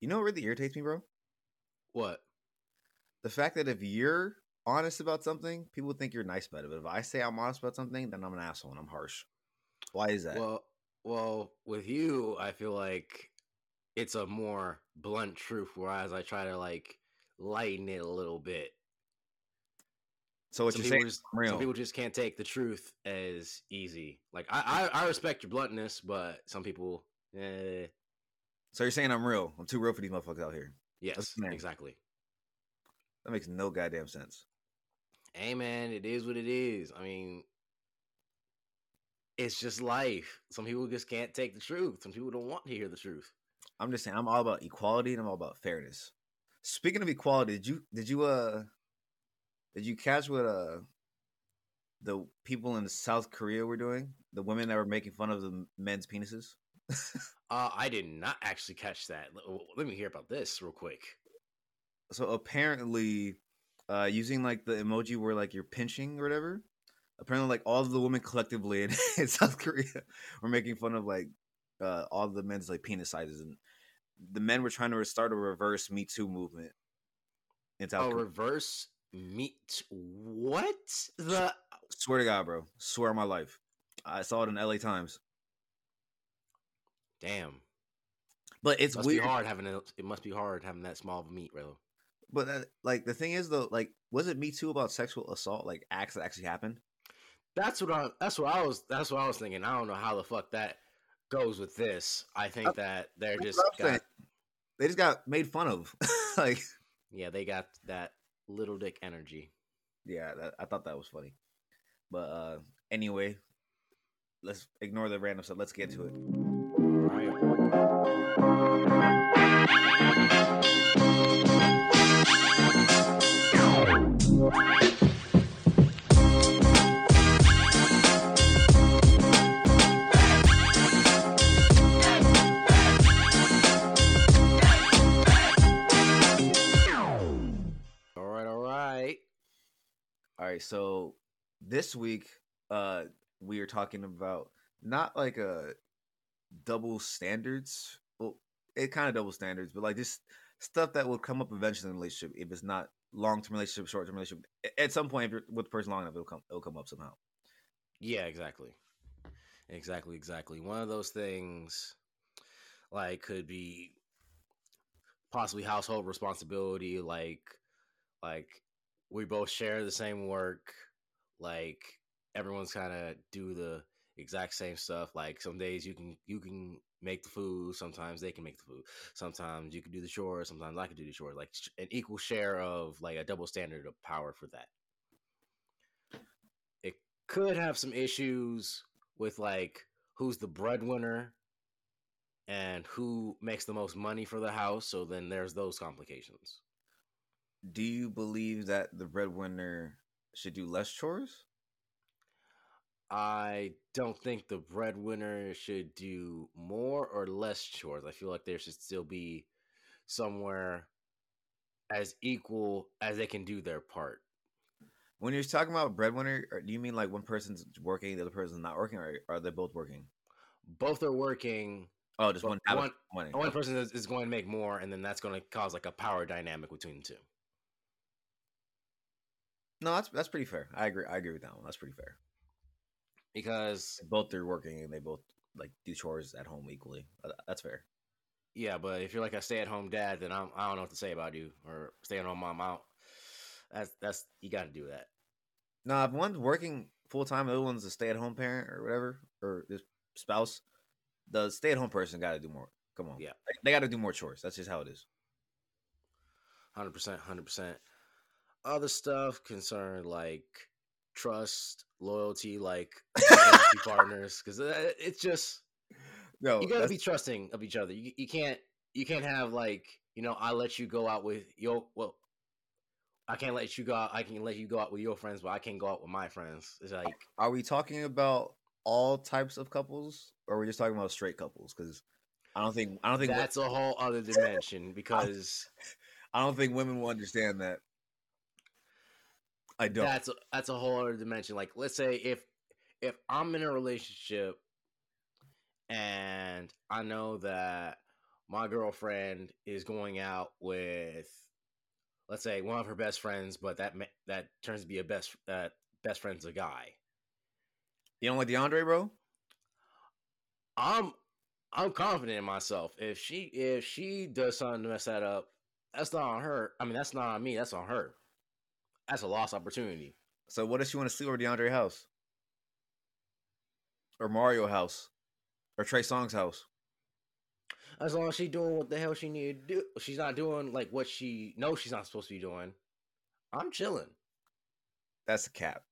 You know what really irritates me, bro? What? The fact that if you're honest about something, people think you're nice about it. But if I say I'm honest about something, then I'm an asshole and I'm harsh. Why is that? Well, well, with you, I feel like it's a more blunt truth, whereas I try to like lighten it a little bit. so what some you're saying? just some people just can't take the truth as easy. Like I, I, I respect your bluntness, but some people, eh, so you're saying I'm real? I'm too real for these motherfuckers out here. yes, exactly. That makes no goddamn sense. Hey man, it is what it is. I mean, it's just life. Some people just can't take the truth. Some people don't want to hear the truth. I'm just saying I'm all about equality and I'm all about fairness. Speaking of equality, did you did you uh did you catch what uh the people in South Korea were doing? The women that were making fun of the men's penises? Uh, I did not actually catch that. Let- me hear about this real quick. so apparently uh using like the emoji where like you're pinching or whatever apparently like all of the women collectively in, in south korea were making fun of like uh all the men's like penis sizes and the men were trying to start a reverse me too movement in south A korea reverse meat. What the? swear to god bro swear on my life i saw it in la times Damn. but it's must weird be hard having a, It must be hard having that small of a meat, bro. but uh, like the thing is though like was it me too about sexual assault like acts that actually happened That's what I. That's what I was. That's what I was thinking. I don't know how the fuck that goes with this. I think Uh, that they're just got, they just got made fun of like yeah, they got that little dick energy. yeah that, i thought that was funny but uh anyway let's ignore the random stuff let's get to it right so this week uh we are talking about not like a double standards well it kind of double standards but like just stuff that will come up eventually in a relationship if it's not long-term relationship short-term relationship at some point if you're with the person long enough it'll come it'll come up somehow Yeah, exactly. Exactly, exactly. One of those things like could be possibly household responsibility like like we both share the same work, like everyone's kind of do the exact same stuff. Like some days you can you can make the food, sometimes they can make the food. Sometimes you can do the chores, sometimes I can do the chores. Like an equal share of like a double standard of power for that. It could have some issues with like who's the breadwinner and who makes the most money for the house. So then there's those complications. Do you believe that the breadwinner should do less chores I don't think the breadwinner should do more or less chores. I feel like there should still be somewhere as equal as they can do their part. when you're talking about breadwinner do you mean like one person's working the other person's not working or are they both working Both are working. oh just one one- money. One person is, is going to make more, and then that's going to cause like a power dynamic between the two. No that's that's pretty fair i agree i agree with that one that's pretty fair Because both are working and they both like do chores at home equally. Uh, That's fair. yeah, but if you're like a stay-at-home dad, then I'm, I don't know what to say about you, or stay-at-home mom. Out. That's that's you got to do that. Now, if one's working full time, the other one's a stay at home parent or whatever, or this spouse, the stay at home person got to do more. Come on, Yeah. they, they got to do more chores. That's just how it is. Hundred percent, hundred percent. Other stuff concerned like trust, loyalty, like partners, because uh, it's just No, you gotta that's- be trusting of each other. You you can't you can't have like you know I let you go out with your well. I can't let you go out. I can let you go out with your friends, but I can't go out with my friends. It's like Are we talking about all types of couples, or are we just talking about straight couples? Because I don't think I don't think that's a whole other dimension because I don't think women will understand that. I don't. that's a, that's a whole other dimension. Like, let's say if if I'm in a relationship and I know that my girlfriend is going out with, let's say, one of her best friends, but that that turns to be a best uh, best friend's a guy. You don't like DeAndre, bro? I'm I'm confident in myself. If she if she does something to mess that up, that's not on her. I mean, that's not on me. That's on her. That's a lost opportunity. So what does she want to see over DeAndre house? Or Mario house? Or Trey Songz house? As long as she's doing what the hell she need to do, she's not doing like what she knows she's not supposed to be doing. I'm chilling. That's a cap.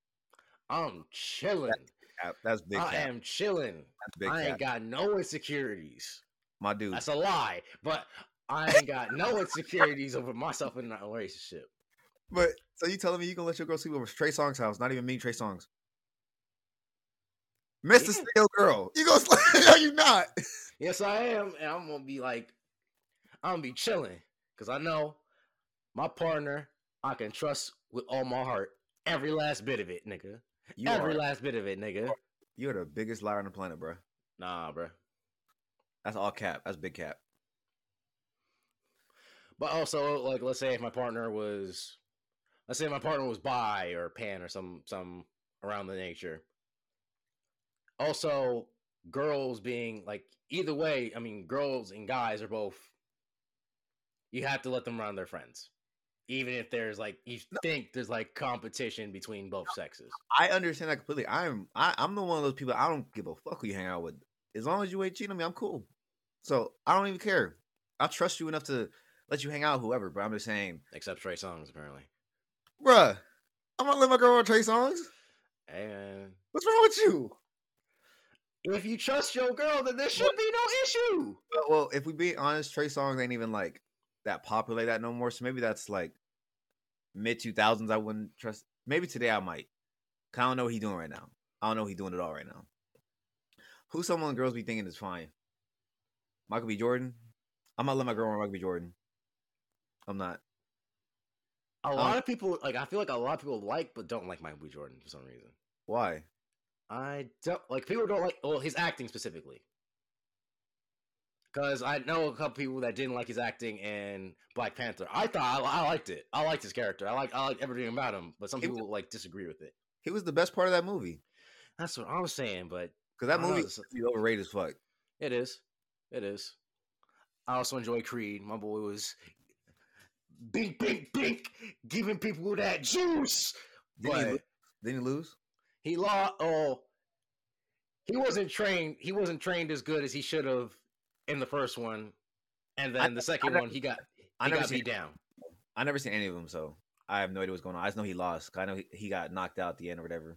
I'm chilling. That's cap. That's big. I cap. am chilling. I ain't cap. got no insecurities. My dude. That's a lie, but I ain't got no insecurities over myself in a relationship. But so you telling me you gonna let your girl sleep over Trey Songz house? Not even me, Trey Songz. Mr. Yeah. Stale Girl. You gonna sleep? No, you not. Yes, I am, and I'm gonna be like, I'm gonna be chilling because I know my partner I can trust with all my heart, every last bit of it, nigga. You every are, last bit of it, nigga. you're the biggest liar on the planet, bro. Nah, bro. That's all cap. That's big cap. But also, like, let's say if my partner was, let's say my partner was bi or pan or some some around the nature. Also, girls being like either way. I mean, girls and guys are both. You have to let them around their friends, even if there's like you think there's like competition between both sexes. I understand that completely. I'm I, I'm the one of those people. I don't give a fuck who you hang out with. As long as you ain't cheating on me, I'm cool. So I don't even care. I trust you enough to let you hang out with whoever. But I'm just saying, Except Trey Songz, apparently. Bruh, I'm gonna let my girl on Trey Songz. And What's wrong with you? if you trust your girl, then there should be no issue. Well, well, if we be honest, Trey Songz ain't even like that popular that no more. So maybe that's like mid two thousands. I wouldn't trust. Maybe today I might. I don't know what he's doing right now. I don't know what he's doing at all right now. Who's someone girls be thinking is fine? Michael B. Jordan. I'm not let my girl on Michael B. Jordan. I'm not. A um, lot of people like. I feel like a lot of people like but don't like Michael B. Jordan for some reason. Why? I don't like people don't like well his acting specifically. Because I know a couple people that didn't like his acting in Black Panther. I thought I, I liked it. I liked his character. I like I like everything about him. But some was- people like disagree with it. He was the best part of that movie. That's what I was saying. But Because that I don't know, movie is overrated as fuck. it is, it is. I also enjoy Creed. My boy was bink bink bink, giving people that juice. He, But- lo- didn't he lose? he lost. Oh, he wasn't trained. He wasn't trained as good as he should have in the first one, and then the second never- one he got I never got seen. beat down. I never seen any of them, so I have no idea what's going on. I just know he lost. I know he, he got knocked out at the end or whatever.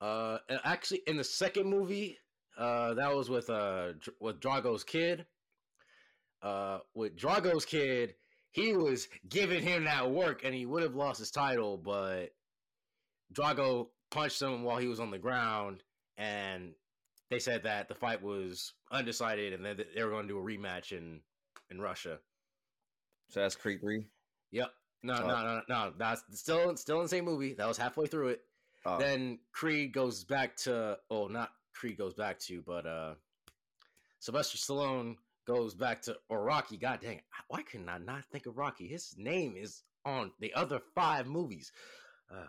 Uh, and actually, in the second movie, uh, that was with uh with Drago's kid. Uh, with Drago's kid, he was giving him that work, and he would have lost his title, but Drago punched him while he was on the ground, and they said that the fight was undecided, and then they were going to do a rematch in in Russia. So that's Creed three. Yep. No, Oh. no, no, no. That's still still in the same movie. That was halfway through it. Oh, Then Creed goes back to oh, not Creed goes back to, but uh Sylvester Stallone goes back to Rocky. God dang, it. why can I not think of Rocky? His name is on the other five movies. Uh,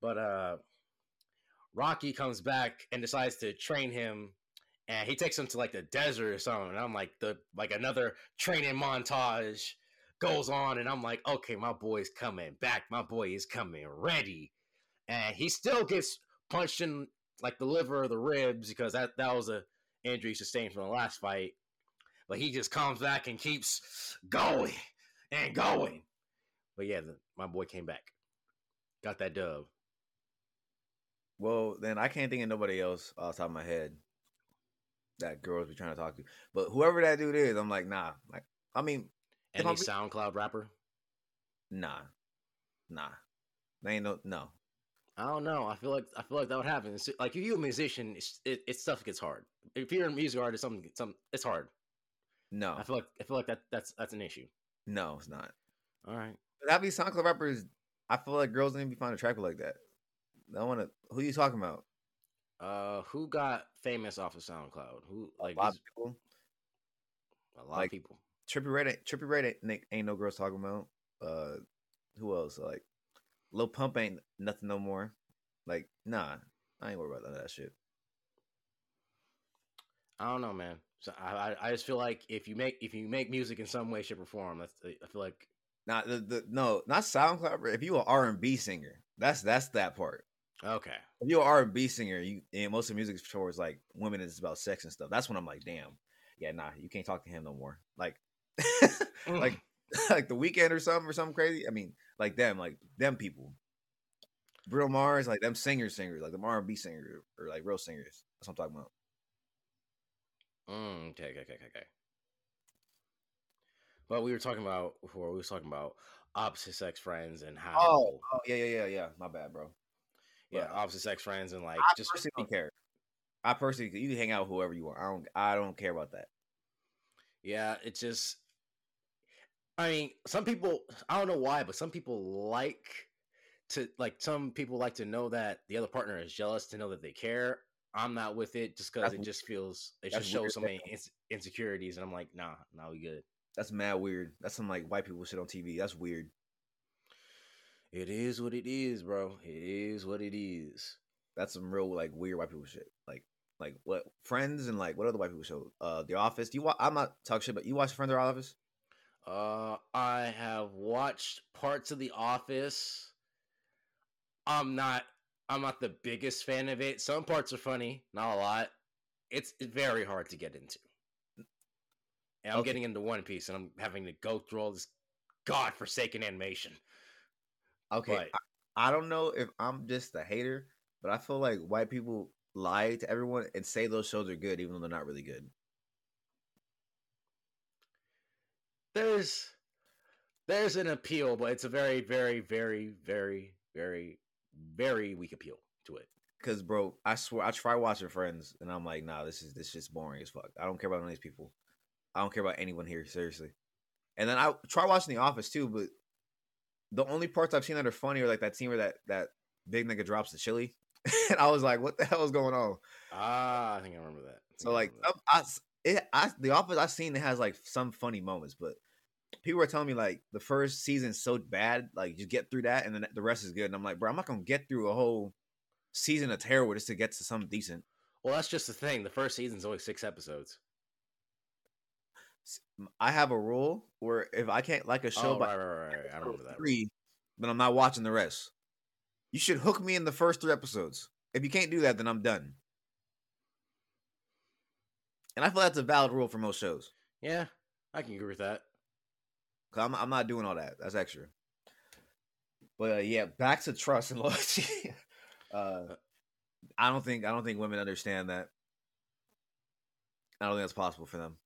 but uh Rocky comes back and decides to train him and he takes him to like the desert or something. And I'm like the like another training montage goes on and I'm like, okay, my boy's coming back. My boy is coming ready. And he still gets punched in like the liver or the ribs because that, that was a injury sustained from the last fight. But he just comes back and keeps going and going. But yeah, the, my boy came back. Got that dub. well, then I can't think of nobody else off the top of my head that girls be trying to talk to. But whoever that dude is, I'm like, nah. Like, I mean, Any be- SoundCloud rapper? nah, nah. They ain't no no. I don't know. I feel like I feel like that would happen. It's, like if you're a musician, it's, it, it stuff gets hard. If you're a music artist, something, some it's hard. No, I feel like I feel like that that's that's an issue. no, it's not. All right. That be SoundCloud rappers. I feel like girls didn't be finding track like that. I want to. Who you talking about? Uh, who got famous off of SoundCloud? Who like a lot of people. A lot Like- of people. Trippie Redd, Trippie Redd ain't, ain't no girls talking about. Uh, who else? Like, Lil Pump ain't nothing no more. Like, nah, I ain't worried about none of that shit. I don't know, man. So I, I just feel like if you make if you make music in some way, shape, or form, that's I feel like Not the, the no, not SoundCloud. If you an R and B singer, that's that's that part. okay. If you're an R and B singer, you and most of the music is towards like women is about sex and stuff. That's when I'm like, damn, yeah, nah, you can't talk to him no more. Like, mm. like, like The Weeknd or something or something crazy. I mean, like them, like them people. Bruno Mars, like them singers, singers, like them R and B singers or like real singers. That's what I'm talking about. Mm, okay, okay, okay, okay. But we were talking about before. We were talking about opposite sex friends and how. Oh, oh yeah, yeah, yeah, yeah. My bad, bro. yeah, but- opposite sex friends and like I just personally don't care. I personally, you can hang out with whoever you want. I don't, I don't care about that. Yeah, it's just. I mean, some people. I don't know why, but some people like to like. Some people like to know that the other partner is jealous to know that they care. I'm not with it just because it just feels it just shows so many ins- insecurities, and I'm like, nah, nah, we good. That's mad weird. That's some like white people shit on TV. That's weird. It is what it is, bro. It is what it is. That's some real like weird white people shit. Like, like what Friends and like what other white people show? Uh, The Office. Do you? Wa- I'm not talking shit, but you watch Friends or Office? Uh, I have watched parts of The Office. I'm not. I'm not the biggest fan of it. Some parts are funny, not a lot. It's very hard to get into. And I'm Okay. getting into One Piece, and I'm having to go through all this godforsaken animation. Okay, But- I, I don't know if I'm just a hater, but I feel like white people lie to everyone and say those shows are good, even though they're not really good. There's, there's an appeal, but it's a very, very, very, very, very, very weak appeal to it. Cause bro, I swear I try watching Friends and I'm like, nah, this is this just boring as fuck. I don't care about none of these people. I don't care about anyone here, seriously. And then I try watching The Office too, but the only parts I've seen that are funny are like that scene where that that big nigga drops the chili, and I was like, what the hell is going on? Ah, I think I remember that. I So like, remember that. I, s- it, I The Office I've seen it has like some funny moments, but people were telling me like the first season's so bad, like just get through that, and then the rest is good. And I'm like, bro, I'm not gonna get through a whole season of terror just to get to something decent. well, that's just the thing. The first season's only six episodes. I have a rule where if I can't like a show Oh, by right, right, right. I remember that. three, then I'm not watching the rest. You should hook me in the first three episodes. If you can't do that, then I'm done. And I feel that's a valid rule for most shows. Yeah, I can agree with that. I'm I'm not doing all that. That's extra. But uh, yeah, back to trust and loyalty. uh, I don't think I don't think women understand that. I don't think that's possible for them.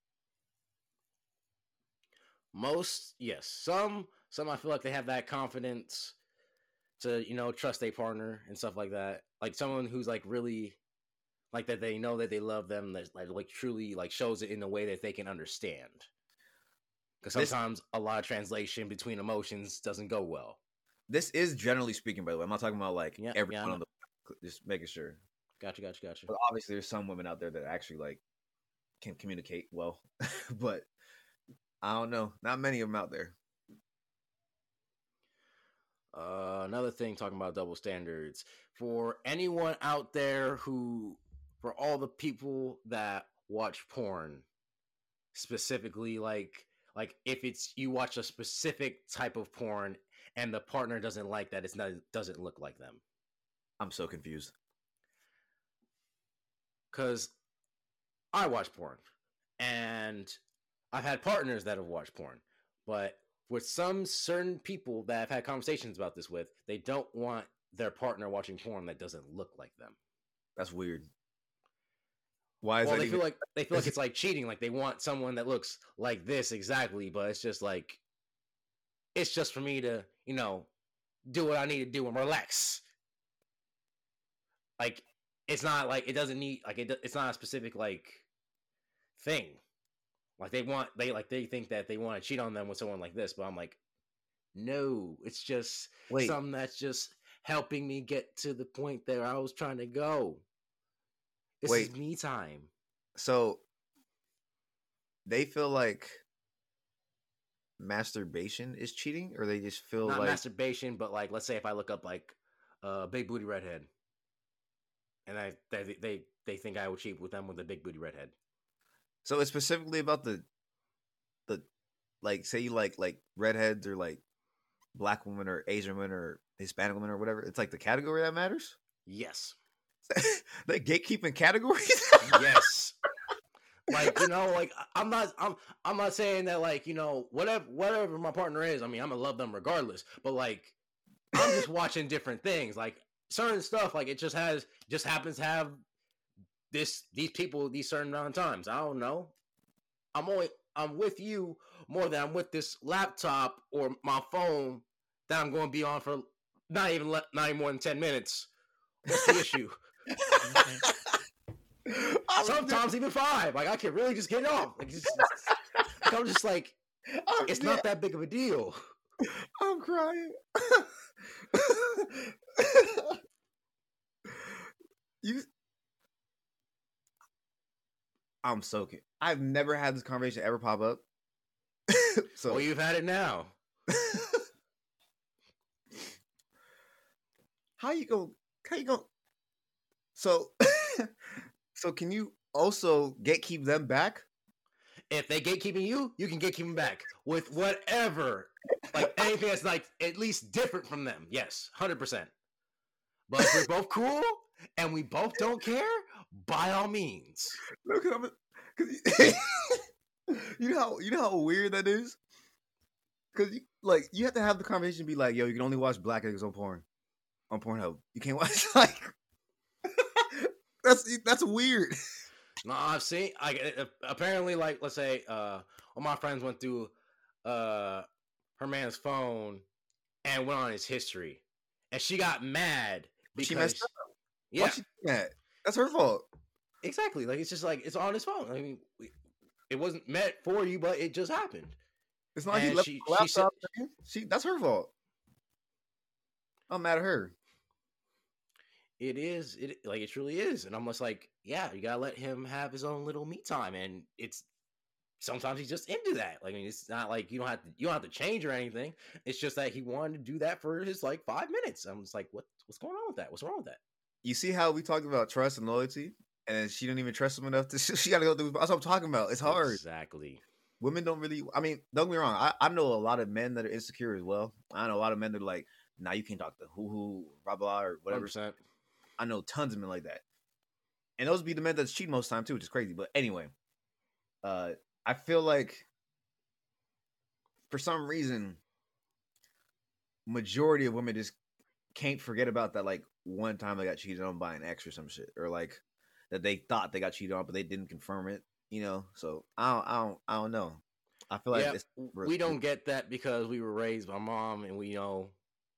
Most, yes. Some, some I feel like they have that confidence to, you know, trust a partner and stuff like that. Like someone who's like really, like that they know that they love them. That like truly like shows it in a way that they can understand. Because This- sometimes a lot of translation between emotions doesn't go well. This is generally speaking, by the way. I'm not talking about like Yeah, everyone yeah, on the just making sure. Gotcha, gotcha, gotcha. But obviously, there's some women out there that actually like can communicate well, but I don't know. Not many of them out there. Uh, another thing talking about double standards for anyone out there who, for all the people that watch porn, specifically like like if it's you watch a specific type of porn and the partner doesn't like that, it's not doesn't look like them. I'm so confused. Cause I watch porn and I've had partners that have watched porn, but with some certain people that I've had conversations about this with, they don't want their partner watching porn that doesn't look like them. That's weird. Why is well, that they even? feel like they feel like it's like cheating. Like they want someone that looks like this exactly, but it's just like it's just for me to, you know, do what I need to do and relax. Like it's not like it doesn't need like it. It's not a specific like thing. Like they want they like they think that they want to cheat on them with someone like this, but I'm like, no, it's just Wait, something that's just helping me get to the point that I was trying to go. This Wait. is me time. so they feel like masturbation is cheating, or they just feel Not like masturbation, but like let's say if I look up like uh big booty redhead, and I they they they think I would cheat with them with a big booty redhead. so. It's specifically about the the like say you like like redheads or like black women or Asian women or Hispanic women or whatever. It's like the category that matters. Yes, the gatekeeping categories. yes. like you know, like I'm not, I'm, I'm not saying that like you know whatever, whatever my partner is. I mean, I'm gonna love them regardless. But like, I'm just watching different things. Like certain stuff, like it just has, just happens to have this, these people, these certain amount of times. I don't know. I'm only, I'm with you more than I'm with this laptop or my phone that I'm going to be on for not even, le- not even more than ten minutes. What's the issue? Sometimes even five. Like I can really just get it off. Like it's, it's- I'm just like I'm oh, it's dead. not that big of a deal. I'm crying. you, I'm soaking. I've never had this conversation ever pop up. so Well, you've had it now. how you go? How you go? So, so can you also gatekeep them back? If they gatekeeping you, you can gatekeep them back with whatever, like anything that's like at least different from them. Yes, hundred percent. But if we're both cool and we both don't care, by all means. I'm, cause you, you know how you know how weird that is. Cause you, like you have to have the conversation, and be like, "Yo, you can only watch black niggas on porn, on Pornhub. You can't watch like." That's that's weird. No, I've seen. I uh, apparently like let's say uh, one of my friends went through uh her man's phone and went on his history, and she got mad because She messed up. yeah, Why she that? That's her fault. exactly. Like it's just like it's on his phone. I mean, it wasn't meant for you, but it just happened. It's not like he left she- the she said- She that's her fault. I'm mad at her. It is it like it truly is, and I'm just like, yeah, you gotta let him have his own little me time, and it's sometimes he's just into that. Like, I mean, it's not like you don't have to you don't have to change or anything. It's just that he wanted to do that for his like five minutes. I'm just like, what what's going on with that? What's wrong with that? You see how we talked about trust and loyalty, and she didn't even trust him enough to. She got to go through. That's what I'm talking about. It's hard. Exactly. women don't really i mean don't get me wrong I, I know a lot of men that are insecure as well i know a lot of men that are like nah you can't talk to who who blah blah or whatever Whatever. I know tons of men like that. And those be the men that cheat most time too which is crazy. But anyway uh i feel like for some reason majority of women just can't forget about that like one time they got cheated on by an ex or some shit or like that they thought they got cheated on but they didn't confirm it you know? So i don't i don't i don't know. I feel like yeah, it's we don't get that because we were raised by mom, and we know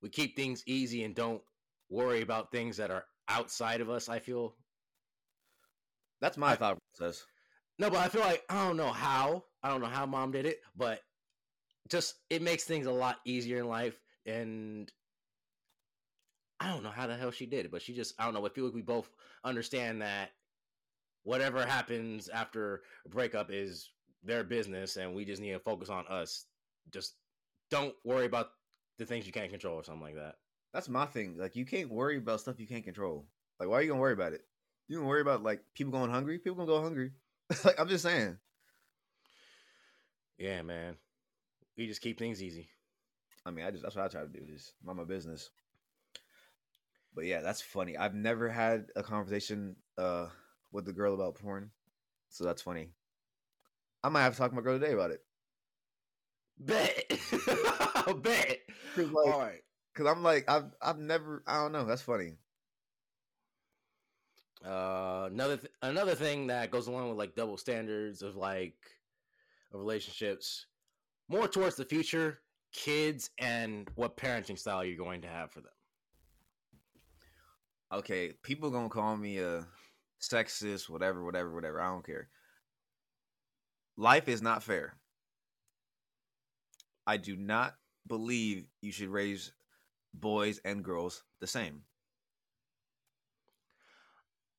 we keep things easy and don't worry about things that are outside of us. I feel that's my I- thought process No, but I feel like I don't know how. I don't know how mom did it, but just it makes things a lot easier in life. And I don't know how the hell she did it, but she just I don't know. I feel like we both understand that whatever happens after a breakup is their business, and we just need to focus on us. Just don't worry about the things you can't control or something like that. That's my thing like you can't worry about stuff you can't control like why are you gonna worry about it you can worry about like people going hungry people gonna go hungry like i'm just saying Yeah, man. We just keep things easy. I mean, I just that's what I try to do. Just mind my business. But yeah, that's funny. I've never had a conversation uh with the girl about porn, so that's funny. I might have to talk to my girl today about it. Bet. Bet. like, All right. Cause I'm like, I've I've never. I don't know. That's funny. Uh, another th- another thing that goes along with like double standards of like of relationships, more towards the future, kids and what parenting style you're going to have for them. Okay, people gonna call me a sexist, whatever, whatever, whatever. I don't care. Life is not fair. I do not believe you should raise boys and girls the same.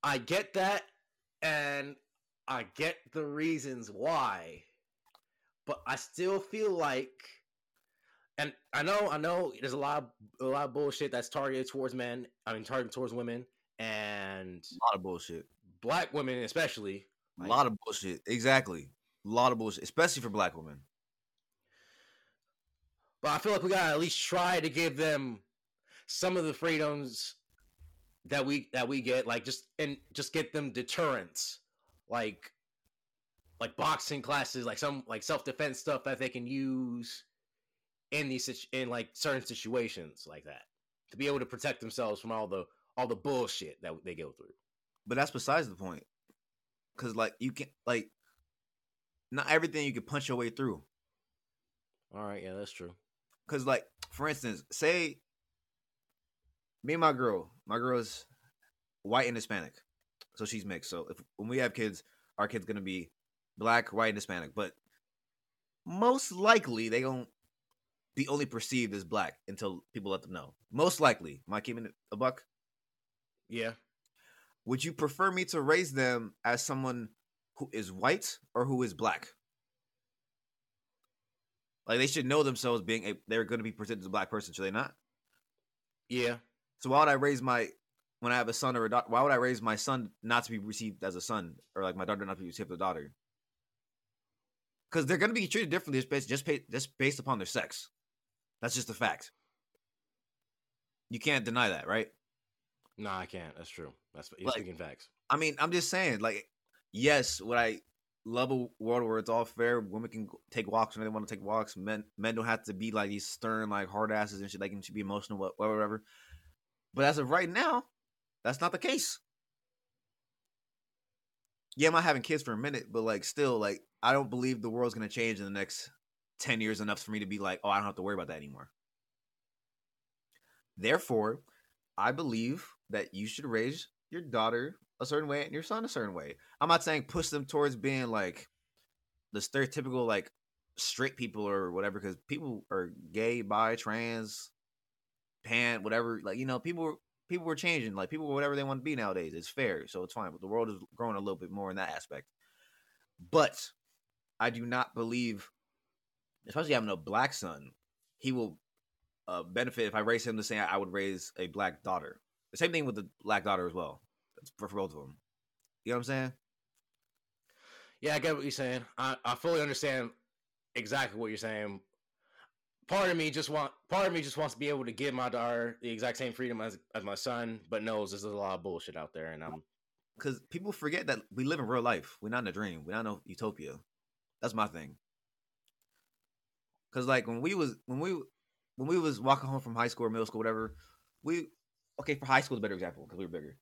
I get that, and I get the reasons why. but I still feel like, and I know, I know, there's a lot, of, a lot of bullshit that's targeted towards men. I mean, targeted towards women, and a lot of bullshit. Black women, especially. A lot of bullshit. Exactly. A lot of bullshit, especially for black women. But I feel like we gotta at least try to give them some of the freedoms that we that we get, like just and just get them deterrence, like like boxing classes, like some like self defense stuff that they can use in these in like certain situations like that to be able to protect themselves from all the all the bullshit that they go through. But that's besides the point, because like you can like not everything you can punch your way through. All right, yeah, that's true. Because like for instance, say me and my girl, my girl is white and Hispanic, so she's mixed. So if when we have kids, our kid's gonna be black, white, and Hispanic. But most likely they don't be only perceived as black until people let them know. Most likely, am I keeping it a buck? Yeah. Would you prefer me to raise them as someone who is white or who is black? Like they should know themselves being a they're going to be presented as a black person, should they not? Yeah. So why would I raise my when I have a son or a daughter? Why would I raise my son not to be received as a son, or like my daughter not to be received as a daughter? Because they're going to be treated differently just based just, pay, just based upon their sex. That's just a fact. You can't deny that, right? No, I can't. That's true. That's like, speaking facts. I mean, I'm just saying, like, yes, would I love a world where it's all fair? Women can take walks when they want to take walks. Men men don't have to be like these stern, like hard asses and shit. They can be emotional, whatever, whatever. But as of right now, that's not the case. Yeah, I'm not having kids for a minute, but like, still, like, I don't believe the world's gonna change in the next ten years enough for me to be like, oh, I don't have to worry about that anymore. Therefore, I believe that you should raise your daughter a certain way and your son a certain way. I'm not saying push them towards being like the stereotypical like straight people or whatever, because people are gay, bi, trans, pan, whatever. Like you know, people people were changing. Like people whatever they want to be nowadays. It's fair, so it's fine. But the world is growing a little bit more in that aspect. But I do not believe, especially having a black son, he will uh, benefit if I raise him the same I would raise a black daughter. The same thing with the black daughter as well. For, for both of them. You know what I'm saying? Yeah, I get what you're saying. I, I fully understand exactly what you're saying. Part of me just want part of me just wants to be able to give my daughter the exact same freedom as, as my son, but knows there's a lot of bullshit out there, and I'm because people forget that we live in real life. We're not in a dream. We're not in utopia. That's my thing. Cause like when we was when we when we was walking home from high school or middle school, whatever, we okay for high school is a better example because we were bigger.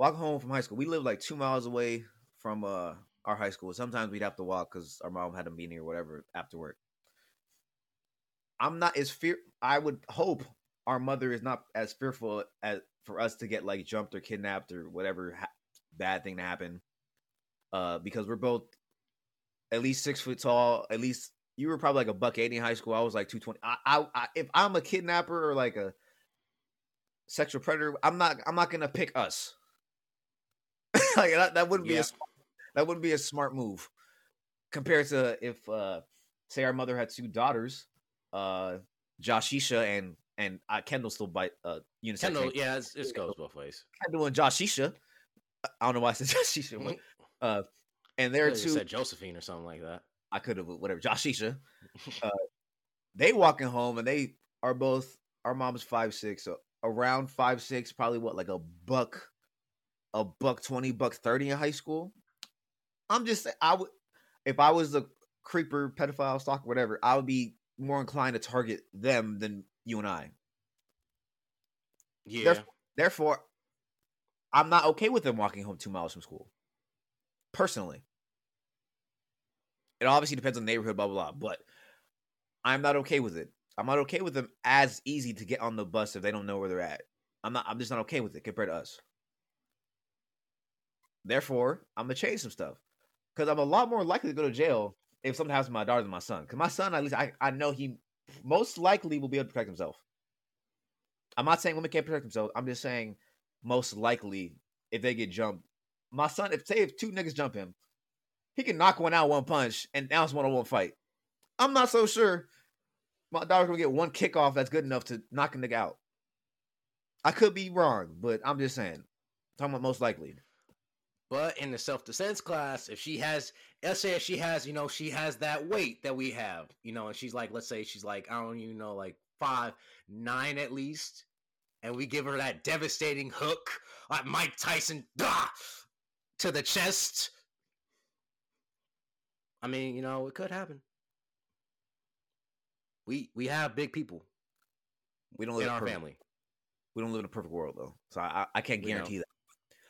Walking home from high school, we lived like two miles away from uh our high school. Sometimes we'd have to walk because our mom had a meeting or whatever after work. I'm not as fear. I would hope our mother is not as fearful as for us to get like jumped or kidnapped or whatever ha- bad thing to happen. Uh, because we're both at least six foot tall. At least you were probably like a buck eighty in high school. I was like two twenty. I, I, I, if I'm a kidnapper or like a sexual predator, I'm not. I'm not gonna pick us. like that, that wouldn't be yeah. a that wouldn't be a smart move compared to if uh say our mother had two daughters, uh Joshisha and and uh, Kendall still bite uh unisex. Kendall, yeah, it goes both ways. Kendall and Joshisha. I don't know why I said Joshisha. But, uh, and there are two. Said Josephine or something like that. I could have whatever. Joshisha. uh, they walking home and they are both. Our mom's five six, so around five six, probably what like a buck, a buck twenty, buck thirty in high school. I'm just I would if I was a creeper, pedophile, stalker, whatever, I would be more inclined to target them than you and I. Yeah. Therefore, therefore I'm not okay with them walking home two miles from school. Personally. It obviously depends on neighborhood, blah, blah, blah. But I'm not okay with it. I'm not okay with them as easy to get on the bus if they don't know where they're at. I'm not I'm just not okay with it compared to us. Therefore, I'm gonna change some stuff. Because I'm a lot more likely to go to jail if something happens to my daughter than my son. Because my son, at least I, I know he most likely will be able to protect himself. I'm not saying women can't protect themselves. I'm just saying most likely if they get jumped, my son, if say if two niggas jump him, he can knock one out one punch, and now it's one on one fight. I'm not so sure my daughter's gonna get one kickoff that's good enough to knock a nigga out. I could be wrong, but I'm just saying. talking about most likely. But in the self defense class, if she has, let's say if she has, you know, she has that weight that we have, you know, and she's like, let's say she's like, I don't even know, like five, nine at least, and we give her that devastating hook like Mike Tyson dah, to the chest. I mean, you know, it could happen. We we have big people. We don't live in our perfect, family. We don't live in a perfect world though, so I I can't guarantee that.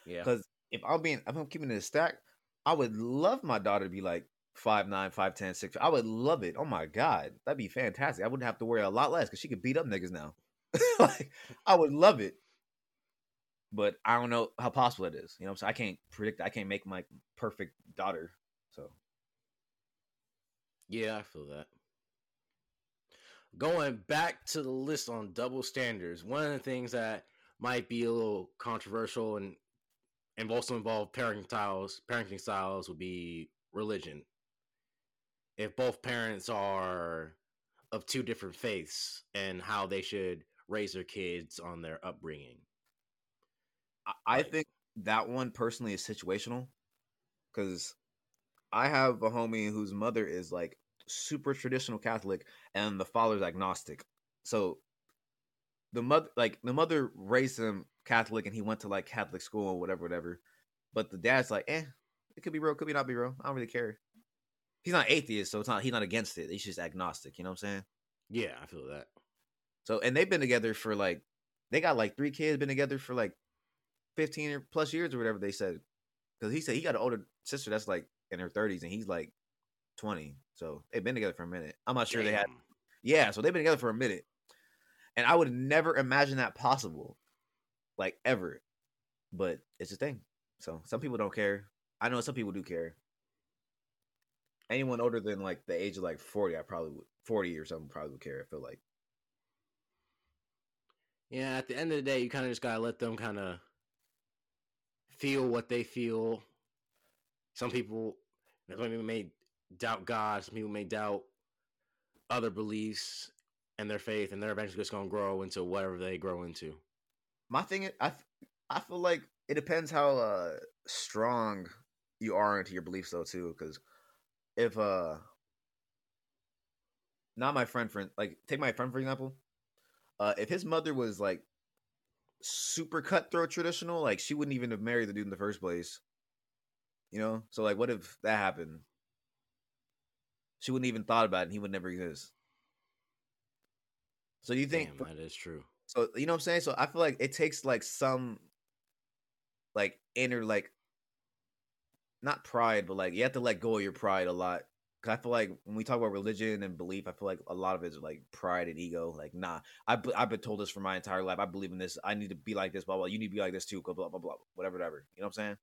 Yeah, Because if I'm being if I'm keeping it a stack, I would love my daughter to be like five nine, five ten, six. I would love it. Oh my god, that'd be fantastic. I wouldn't have to worry a lot less because she could beat up niggas now. like I would love it, but I don't know how possible it is. You know, what I can't predict. I can't make my perfect daughter. So Yeah, I feel that. Going back to the list on double standards, one of the things that might be a little controversial and and also involve parenting styles, parenting styles would be religion. If both parents are of two different faiths and how they should raise their kids on their upbringing. I, think that one personally is situational because I have a homie whose mother is like super traditional Catholic and the father's agnostic. So the mother, like the mother, raised him Catholic and he went to like Catholic school or whatever, whatever. But the dad's like, eh, it could be real, could be not be real. I don't really care. He's not atheist, so it's not he's not against it. He's just agnostic. You know what I'm saying? Yeah, I feel that. So and they've been together for like they got like three kids, been together for like fifteen or plus years or whatever they said. Because he said he got an older sister that's like in her thirties and he's like twenty. So they've been together for a minute. I'm not sure they had yeah, so they've been together for a minute. And I would never imagine that possible. Like ever. But it's a thing. So some people don't care. I know some people do care. Anyone older than like the age of like 40, I probably would 40 or something probably would care, I feel like. Yeah, at the end of the day, you kind of just gotta let them kind of feel what they feel. Some people, some people may doubt God. Some people may doubt other beliefs and their faith, and they're eventually just gonna grow into whatever they grow into. My thing I I feel like it depends how uh strong you are into your beliefs though too because if uh not my friend friend like take my friend for example. Uh if his mother was like super cutthroat traditional like she wouldn't even have married the dude in the first place. You know? So like what if that happened? She wouldn't even thought about it and he would never exist. So do you think Damn, that is true. So you know what I'm saying? So I feel like it takes like some like inner like not pride, but like you have to let go of your pride a lot. Cause I feel like when we talk about religion and belief, I feel like a lot of it is like pride and ego. Like, nah, I I've been told this for my entire life. I believe in this. I need to be like this. Blah blah. You need to be like this too. Blah blah blah blah. Whatever, whatever. You know what I'm saying?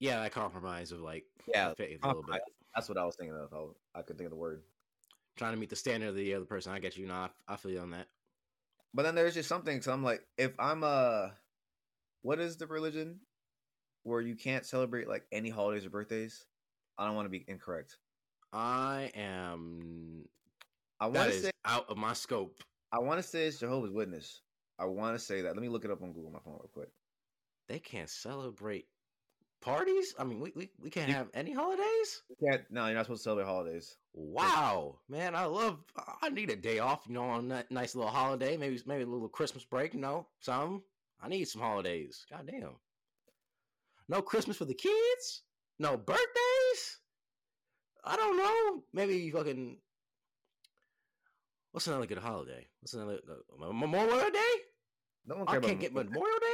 Yeah, that compromise of like Yeah, faith a little bit, That's what I was thinking of. I, was- I could think of the word. trying to meet the standard of the other person. I get you. Nah, I, I feel you on that. But then there's just something. So I'm like, if I'm uh, what is the religion where you can't celebrate like any holidays or birthdays? I don't want to be incorrect. I am. I want to say out of my scope. I want to say it's Jehovah's Witness. I want to say that. Let me look it up on Google my phone real quick. They can't celebrate parties. I mean, we we, we can't You- have any holidays. Can't. No, you're not supposed to celebrate holidays. Wow, man, I love. I need a day off, you know, on that nice little holiday. Maybe maybe a little Christmas break, you know, something. I need some holidays. God damn. No Christmas for the kids. No birthdays. I don't know. Maybe fucking. What's another good holiday? What's another uh, Memorial Day? No one I care about can't get Memorial Day.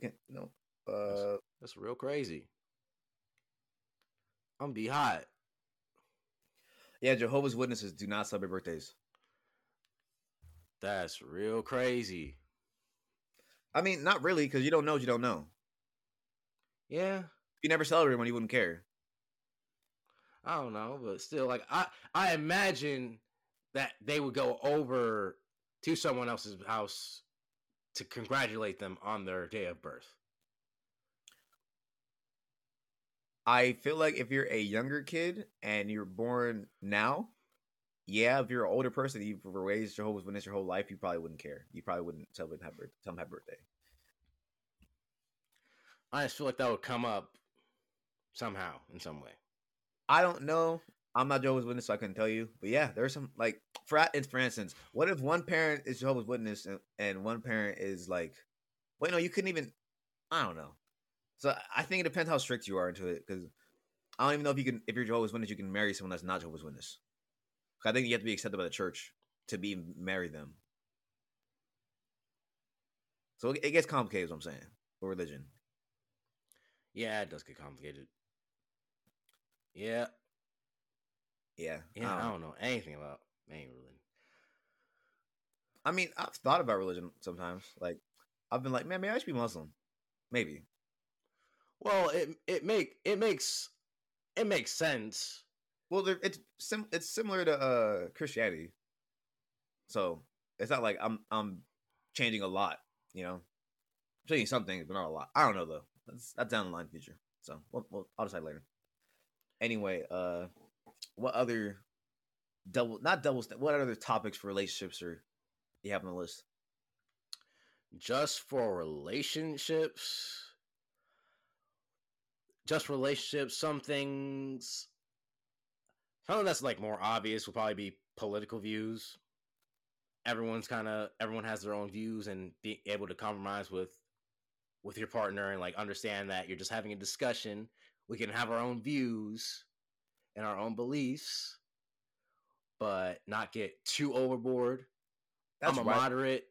You can no. Uh, That's real crazy. I'm gonna be hot. yeah, Jehovah's Witnesses do not celebrate birthdays. That's real crazy. I mean, not really, because you don't know what you don't know. Yeah, If you never celebrate one, you wouldn't care. I don't know, but still, like I, I imagine that they would go over to someone else's house to congratulate them on their day of birth. I feel like if you're a younger kid and you're born now, yeah, if you're an older person, you've raised Jehovah's Witness your whole life, you probably wouldn't care. You probably wouldn't tell them happy, tell them happy birthday. I just feel like that would come up somehow in some way. I don't know. I'm not Jehovah's Witness, so I couldn't tell you. But yeah, there's some like for for instance, what if one parent is Jehovah's Witness and, and one parent is like, wait, no, you couldn't even. I don't know. So I think it depends how strict you are into it because I don't even know if you can if you're Jehovah's Witness, you can marry someone that's not Jehovah's Witness. I think you have to be accepted by the church to be marry them. So it gets complicated. Is what I'm saying for religion. Yeah, it does get complicated. Yeah. Yeah. Yeah, I don't know anything about any religion. I mean, I've thought about religion sometimes. Like, I've been like, man, maybe I should be Muslim. Maybe. Well, it it make it makes it makes sense. Well, it's sim- it's similar to uh Christianity, so it's not like I'm I'm changing a lot. You know, I'm changing some things, but not a lot. I don't know though. That's that's down the line future. So we'll, we'll, I'll decide later. Anyway, uh, what other double not double what other topics for relationships are you have on the list? Just for relationships just relationships. Some things, something that's like more obvious would probably be political views. Everyone's kind of everyone has their own views, and being able to compromise with with your partner and like understand that you're just having a discussion. We can have our own views and our own beliefs, but not get too overboard. That's I'm a right. moderate.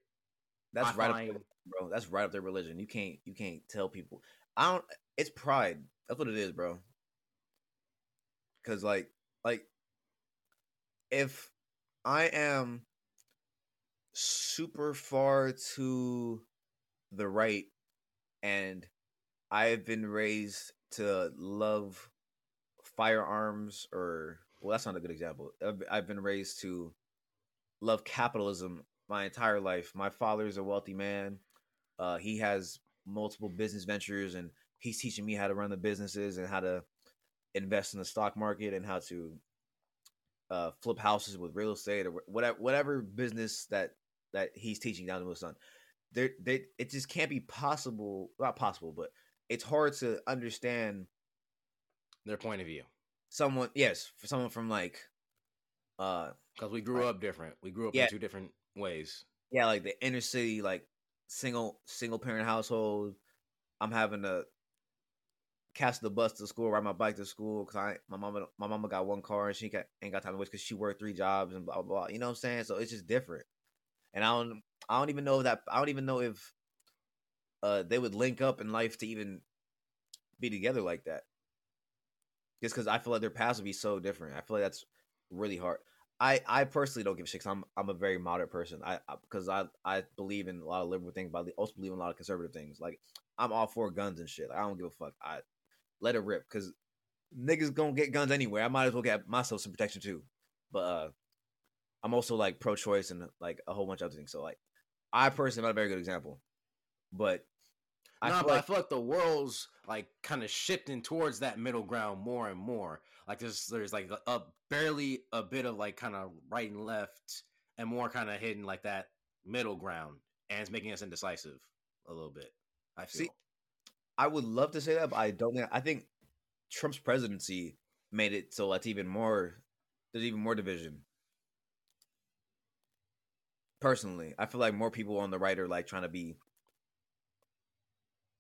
That's I right, find... up there, bro. That's right up their religion. You can't you can't tell people. I don't. It's pride. That's what it is, bro. Cause like like if I am super far to the right and I've been raised to love firearms or well that's not a good example. I've, I've been raised to love capitalism my entire life. My father is a wealthy man. Uh, he has multiple business ventures and he's teaching me how to run the businesses and how to invest in the stock market and how to uh, flip houses with real estate or whatever whatever business that that he's teaching down to his son. There, they, it just can't be possible. Not possible, but it's hard to understand their point of view. Someone, yes, for someone from like, uh, because we grew up different. We grew up yeah, in two different ways. Yeah, like the inner city, like single single parent household. I'm having to catch the bus to school, ride my bike to school because I my mama my mama got one car and she got, ain't got time to waste because she worked three jobs and blah, blah blah. You know what I'm saying? So it's just different. And I don't I don't even know that I don't even know if uh they would link up in life to even be together like that. Just because I feel like their paths would be so different. I feel like that's really hard. I, I personally don't give a shit. i I'm I'm a very moderate person. I because I, I, I believe in a lot of liberal things, but I also believe in a lot of conservative things. Like I'm all for guns and shit. Like, I don't give a fuck. I let it rip because niggas gonna get guns anyway. I might as well get myself some protection too. But uh I'm also like pro choice and like a whole bunch of other things. So like I personally am not a very good example. But I no, but like, I feel like the world's like kind of shifting towards that middle ground more and more. Like there's there's like a, a barely a bit of like kind of right and left, and more kind of hidden like that middle ground, and it's making us indecisive a little bit. I feel. See, I would love to say that, but I don't think. I think Trump's presidency made it so that's even more. There's even more division. Personally, I feel like more people on the right are like trying to be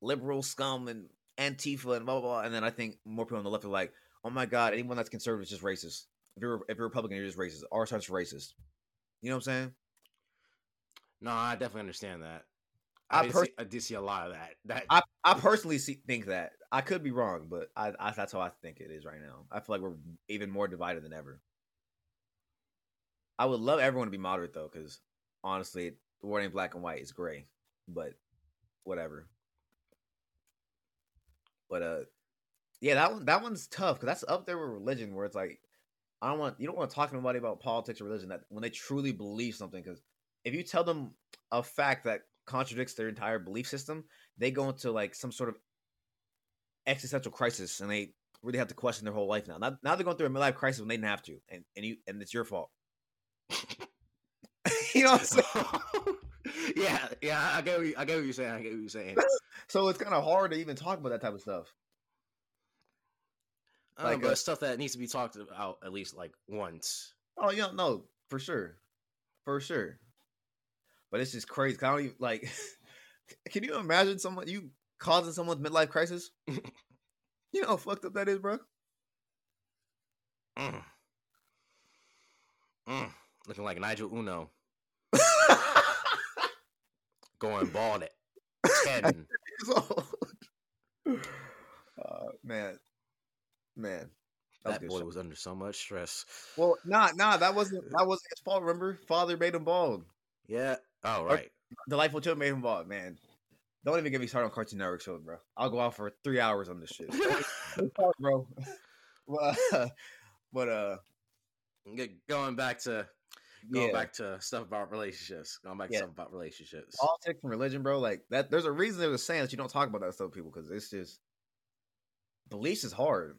liberal scum and Antifa and blah blah blah, and then I think more people on the left are like, oh my god, anyone that's conservative is just racist. If you're if you're Republican, you're just racist. Our side's racist. You know what I'm saying? No, I definitely understand that. I, I, did, see, I did see a lot of that. That I, I personally see, think that I could be wrong, but I, I that's how I think it is right now. I feel like we're even more divided than ever. I would love everyone to be moderate though, because honestly, the word ain't black and white; it's gray. But whatever. But uh, yeah, that one that one's tough because that's up there with religion, where it's like I don't want you don't want to talk to anybody about politics or religion that when they truly believe something. Because if you tell them a fact that contradicts their entire belief system, they go into like some sort of existential crisis and they really have to question their whole life now. Now, now they're going through a midlife crisis when they didn't have to, and and you and it's your fault. you know what I'm saying? yeah, yeah, I get what you, I get what you're saying. I get what you're saying. so it's kind of hard to even talk about that type of stuff. like um, but uh, stuff that needs to be talked about at least like once. Oh yeah, no, for sure, for sure. But it's just crazy. I don't even like. can you imagine someone you causing someone's midlife crisis? you know how fucked up that is, bro. Mm. Mm. Looking like Nigel Uno. Going bald at ten. uh, man, man. That, that boy was under so much stress. Well, nah, nah, that wasn't that wasn't his fault. Remember, father made him bald. Yeah. Oh, right. Delightful Chill made him bald, man. Don't even get me started on Cartoon Network shows, bro. I'll go out for three hours on this shit, bro. but, uh, but uh, going back to going yeah. back to stuff about relationships. Going back yeah. to stuff about relationships. Politics and religion, bro. Like that. There's a reason they were saying that you don't talk about that stuff, people, because it's just beliefs is hard.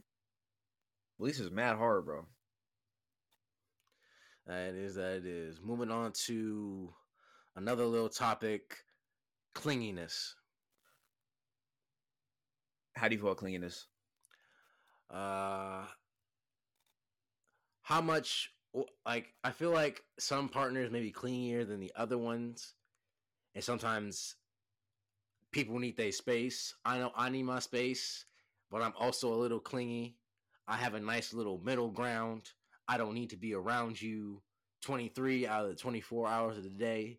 Beliefs is mad hard, bro. That is that is. Moving on to another little topic: clinginess. How do you feel clinginess? Uh, how much like I feel like some partners may be clingier than the other ones, and sometimes people need their space. I know I need my space, but I'm also a little clingy. I have a nice little middle ground. I don't need to be around you 23 out of the 24 hours of the day.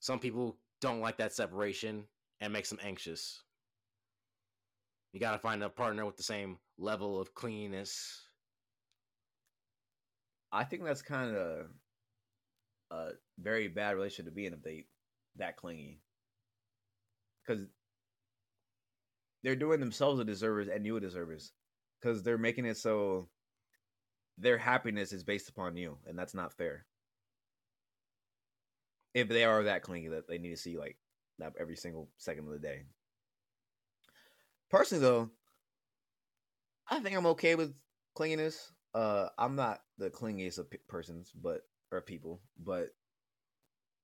Some people don't like that separation and makes them anxious. You got to find a partner with the same level of cleanliness I think that's kind of a very bad relationship to be in if they that clingy. Because they're doing themselves a disservice and you a disservice. Because they're making it so their happiness is based upon you, and that's not fair. If they are that clingy that they need to see like that every single second of the day. Personally, though, I think I'm okay with clinginess. Uh, I'm not the clingiest of persons, but or people, but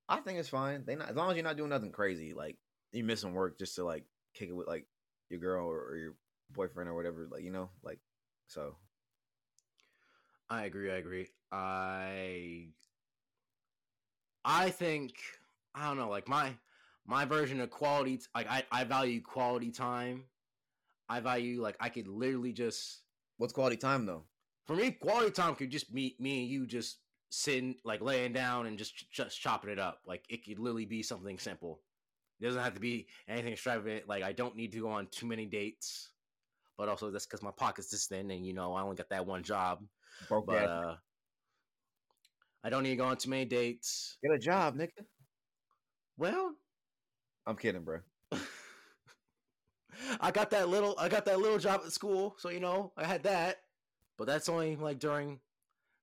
I think it's fine. They not as long as you're not doing nothing crazy, like you're missing work just to like kick it with like your girl or, or your boyfriend or whatever, like you know, like so. I agree. I agree. I I think I don't know, like my my version of quality. Like I I value quality time. I value like I could literally just. What's quality time though? For me, quality time could just be me and you just sitting, like laying down and just just chopping it up. Like it could literally be something simple. It doesn't have to be anything extravagant. Like I don't need to go on too many dates, but also that's because my pocket's just thin, and you know I only got that one job. Broke but uh, I don't need to go on too many dates. Get a job, nigga. Well, I'm kidding, bro. I got that little I got that little job at school, so you know I had that but that's only like during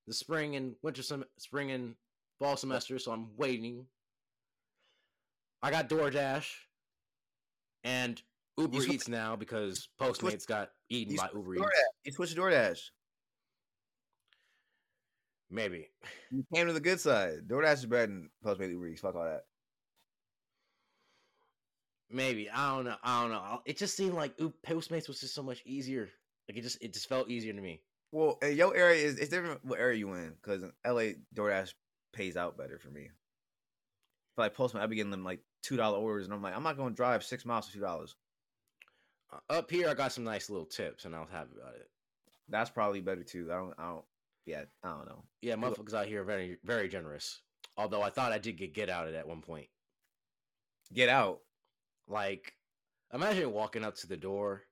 the spring and winter sem- spring and fall semester so i'm waiting. I got doordash and uber sw- eats now because postmates got eaten by uber DoorDash. eats. You switched to doordash. Maybe. You came to the good side. Doordash is better than postmates uber eats. Fuck all that. Maybe. I don't know. I don't know. It just seemed like postmates was just so much easier. Like it just it just felt easier to me well, your area is it's different. What area you in? Because LA, DoorDash pays out better for me. But like Postmates, I be getting them like two dollar orders, and I'm like, I'm not going to drive six miles for two dollars. Uh, up here, I got some nice little tips, and I was happy about it. That's probably better too. I don't. I don't. Yeah, I don't know. Yeah, motherfuckers out here are very, very generous. Although I thought I did get get out of at one point. Get out. Like, imagine walking up to the door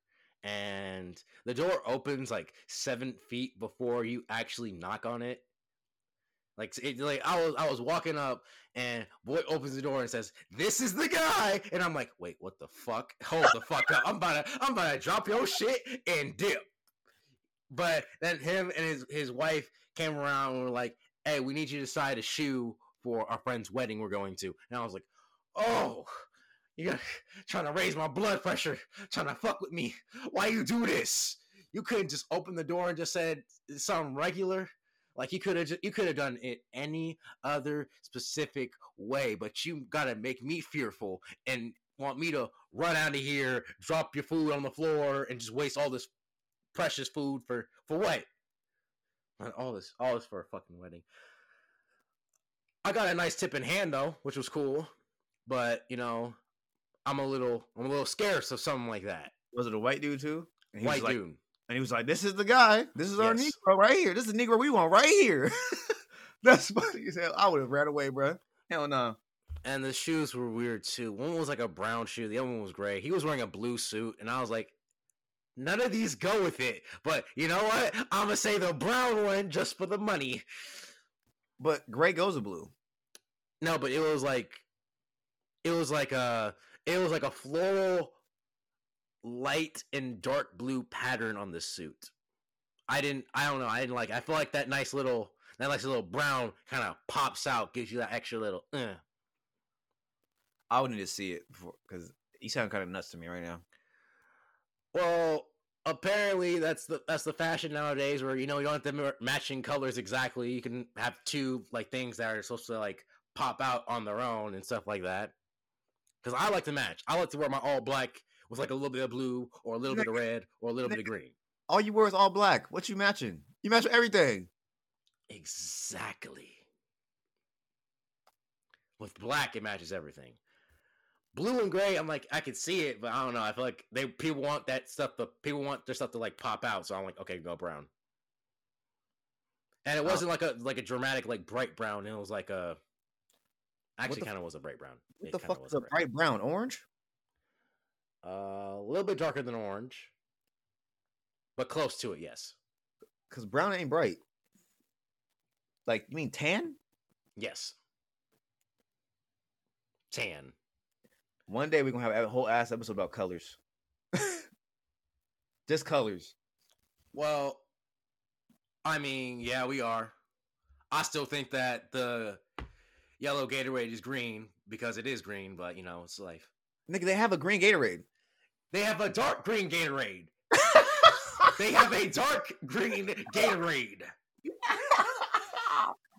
and the door opens like seven feet before you actually knock on it. Like it, like I was I was walking up and boy opens the door and says, "This is the guy," and I'm like, "Wait, what the fuck? Hold the fuck up! I'm about to I'm about to drop your shit and dip." But then him and his his wife came around and were like, "Hey, we need you to decide a shoe for our friend's wedding we're going to," and I was like, "Oh." You got trying to raise my blood pressure, trying to fuck with me. Why you do this? You couldn't just open the door and just said something regular. Like you could have, you could have done it any other specific way, but you gotta make me fearful and want me to run out of here, drop your food on the floor, and just waste all this precious food for for what? All this, all this for a fucking wedding. I got a nice tip in hand though, which was cool, but you know, I'm a little, I'm a little scarce of something like that. Was it a white dude too? And he White was like, dude. And he was like, "This is the guy. This is our Yes. Negro right here. This is the Negro we want right here." That's funny as hell. I would have ran away, bro. Hell no. And the shoes were weird too. One was like a brown shoe, the other one was gray. He was wearing a blue suit, and I was like, none of these go with it. But you know what? I'm gonna say the brown one just for the money. But gray goes to blue. No, but it was like, it was like a, it was like a floral, light and dark blue pattern on the suit. I didn't, I don't know, I didn't like. I feel like that nice little, that nice little brown kind of pops out, gives you that extra little. Uh. I would need to see it because you sound kind of nuts to me right now. Well, apparently that's the that's the fashion nowadays, where you know you don't have to matching colors exactly. You can have two like things that are supposed to like pop out on their own and stuff like that. Because I like to match. I like to wear my all black with like a little bit of blue or a little bit of red or a little bit of green. All you wear is all black. What you matching? You match everything. Exactly. With black, it matches everything. Blue and gray, I'm like, I can see it, but I don't know. I feel like they people want that stuff. To, people want their stuff to like pop out, so I'm like, okay, go brown. And it Oh. wasn't like a like a dramatic like bright brown. It was like a actually kind of was a bright brown. What It the fuck was a bright brown? Orange? Uh, a little bit darker than orange, but close to it. Yes, Because brown ain't bright. Like, you mean tan? yes. Tan. One day we're going to have a whole ass episode about colors. Just colors. Well, I mean, yeah, we are. I still think that the yellow Gatorade is green because it is green, but you know, it's life. Nigga, they have a green Gatorade. They have a dark green Gatorade. They have a dark green Gatorade.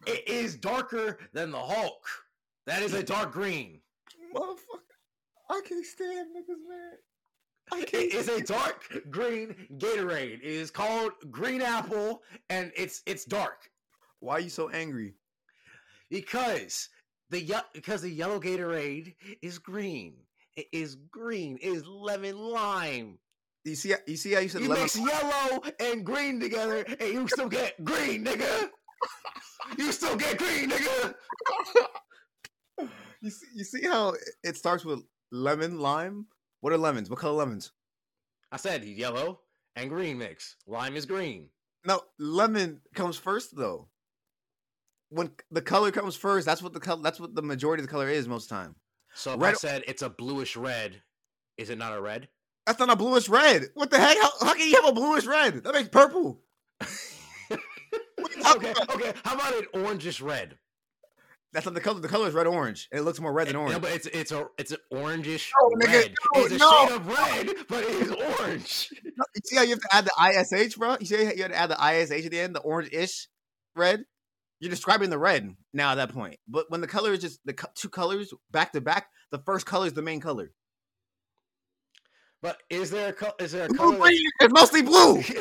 It is darker than the Hulk. That is a dark green. Motherfucker. I can't stand niggas, man. I can't. is a dark green Gatorade. It is called Green Apple, and it's it's dark. Why are you so angry? Because the ye- because the yellow Gatorade is green. It is green. It is lemon lime. You see, you see how you said You lemon. mix yellow and green together, and you still get green, nigga. You still get green, nigga. You see, you see how it starts with lemon, lime. What are lemons? What color lemons? I said yellow and green mix. Lime is green. No, lemon comes first though. When the color comes first, that's what the color. That's what the majority of the color is most of the time. So if Red- I said it's a bluish red, is it not a red? That's not a bluish red. What the heck? How, how can you have a bluish red? That makes purple. What are you talking okay, okay. How about an orangish red? That's not the color. The color is red orange. It looks more red than orange. No, orange. but it's it's a it's an orangish No, nigga, red. no, it's a no. shade of red, but it is orange. You see how you have to add the ish, bro? You see how you have to add the ish at the end, the orange-ish red. You're describing the red now at that point. But when the color is just the co- two colors back to back, the first color is the main color. But is there a co- is there a Blue color? green is mostly blue.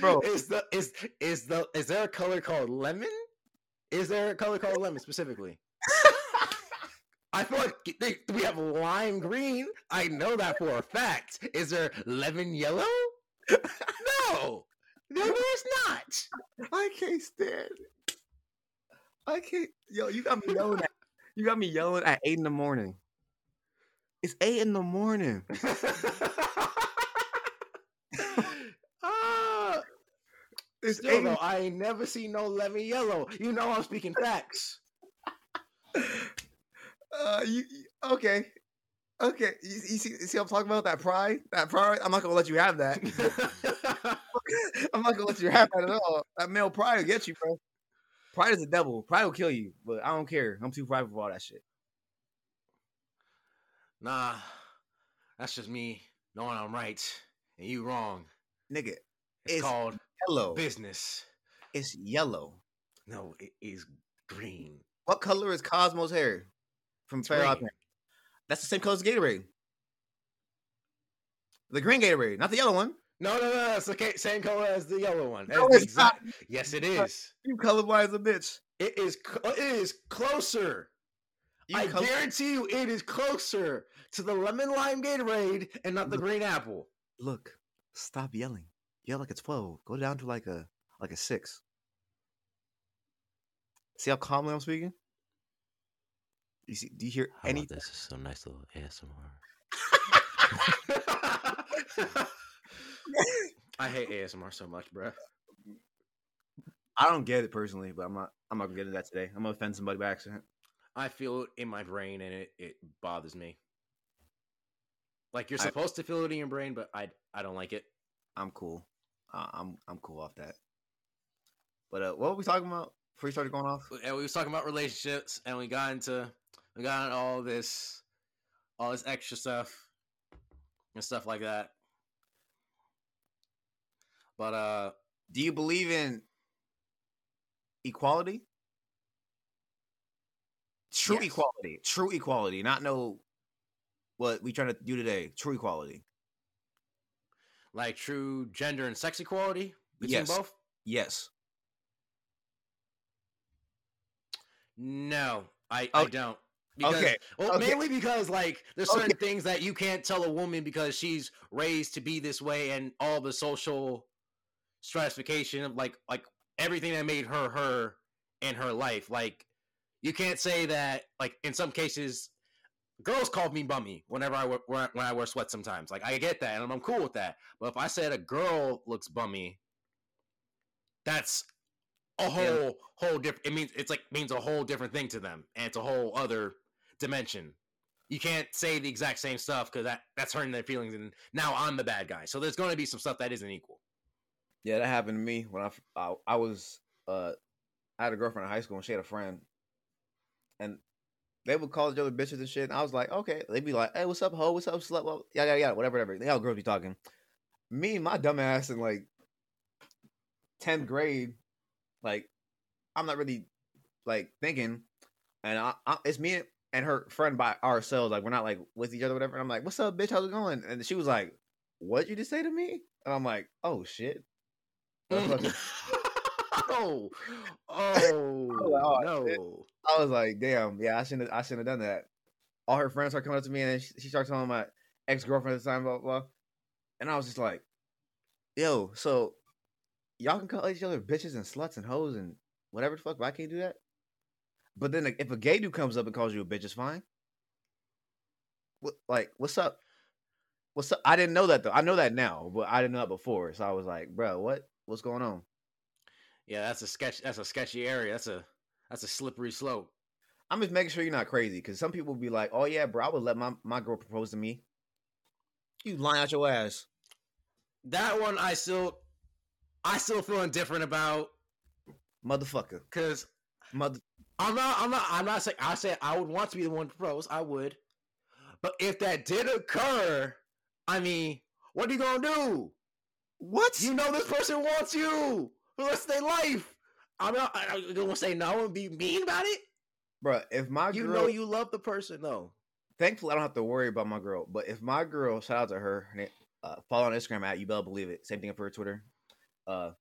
Bro. is the is is the is there a color called lemon? Is there a color called lemon specifically? I feel like they, we have lime green. I know that for a fact. Is there lemon yellow? No, no, there's not. I can't stand. it. I can't. Yo, you got me yelling at. You got me yelling at eight in the morning. It's eight in the morning. ah, It's still eight. though, I ain't never seen no lemon yellow. You know I'm speaking facts. Uh, you you- okay? Okay, you, you see, you see I'm talking about? That pride, that pride. I'm not gonna let you have that. I'm not gonna let you have that at all. That male pride will get you, bro. Pride is the devil. Pride will kill you, but I don't care. I'm too prideful for all that shit. Nah, that's just me knowing I'm right and you wrong. Nigga, It's, It's called yellow. business. It's yellow. No, it is green. What color is Cosmo's hair from Fair. That's the same color as Gatorade. The green Gatorade, not the yellow one. No, no, no. It's the same color as the yellow one. No, That's the not. Yes, it is. You colorblind as a bitch. It is. cl- It is closer. You I color- guarantee you, it is closer to the lemon lime Gatorade and not the Look. green apple. Look, stop yelling. Yell like a twelve. Go down to like a like a six. See how calmly I'm speaking? You see? Do you hear any? this is so nice little ASMR. I hate ASMR so much, bruh. I don't get it personally, but I'm not. I'm not gonna get into that today. I'm gonna offend somebody by accident. I feel it in my brain and it, it bothers me. Like you're I- supposed to feel it in your brain, but I I don't like it. I'm cool. Uh, I'm I'm cool off that. But uh, what were we talking about before you started going off? And we was talking about relationships, and we got into we got into all this, all this extra stuff, and stuff like that. But uh, Do you believe in equality? True Yes. equality. True equality. Not no what we trying to do today. True equality. like true gender and sex equality between Yes. both. Yes. No, I, I don't. Because, Okay, Well, okay. mainly because like there's Okay. certain things that you can't tell a woman because she's raised to be this way, and all the social stratification of like like everything that made her her in her life. Like you can't say that like in some cases. Girls called me bummy whenever I wear, when I- wear sweats. Sometimes, like I get that, and I'm, I'm cool with that. But if I said a girl looks bummy, that's a whole whole different. It means it's like means a whole different thing to them, and it's a whole other dimension. You can't say the exact same stuff because that that's hurting their feelings, and now I'm the bad guy. So there's going to be some stuff that isn't equal. Yeah, that happened to me when I I, I was uh I had a girlfriend in high school and she had a friend, and they would call each other bitches and shit. And I was like, okay. They'd be like, hey, what's up, ho? What's up, slut? Well, yeah, yeah, yeah, whatever, whatever. They all girls be talking. Me, my dumb ass in like tenth grade, like I'm not really like thinking, and I, I, it's me and her friend by ourselves. Like we're not like with each other, whatever. And I'm like, what's up, bitch? How's it going? And she was like, what'd you just say to me? And I'm like, oh shit. Oh, oh, Oh, no. I was like, damn, yeah, I shouldn't, I shouldn't have done that. All her friends start coming up to me, and then she, she starts telling my ex girlfriend at the time, blah, blah blah. And I was just like, yo, so y'all can call each other bitches and sluts and hoes and whatever the fuck, but I can't do that. But then if a gay dude comes up and calls you a bitch, it's fine. What, like, what's up? What's up? I didn't know that though. I know that now, but I didn't know that before. So I was like, bro, what? What's going on? Yeah, that's a sketch. That's a sketchy area. That's a that's a slippery slope. I'm just making sure you're not crazy because some people will be like, "Oh yeah, bro, I would let my, my girl propose to me." You lying out your ass. That one I still I still feel indifferent about motherfucker. because Mother. I'm not. I'm not. I'm not saying. I said I would want to be the one to propose. I would, but if that did occur, I mean, what are you gonna do? What? You know this person wants you for the rest of their life. I'm not. I, gonna say no and be mean about it. bro? If my girl You girl, know you love the person. though. thankfully I don't have to worry about my girl. But if my girl, shout out to her, uh, follow on Instagram at you better believe it. Same thing for her Twitter. Uh,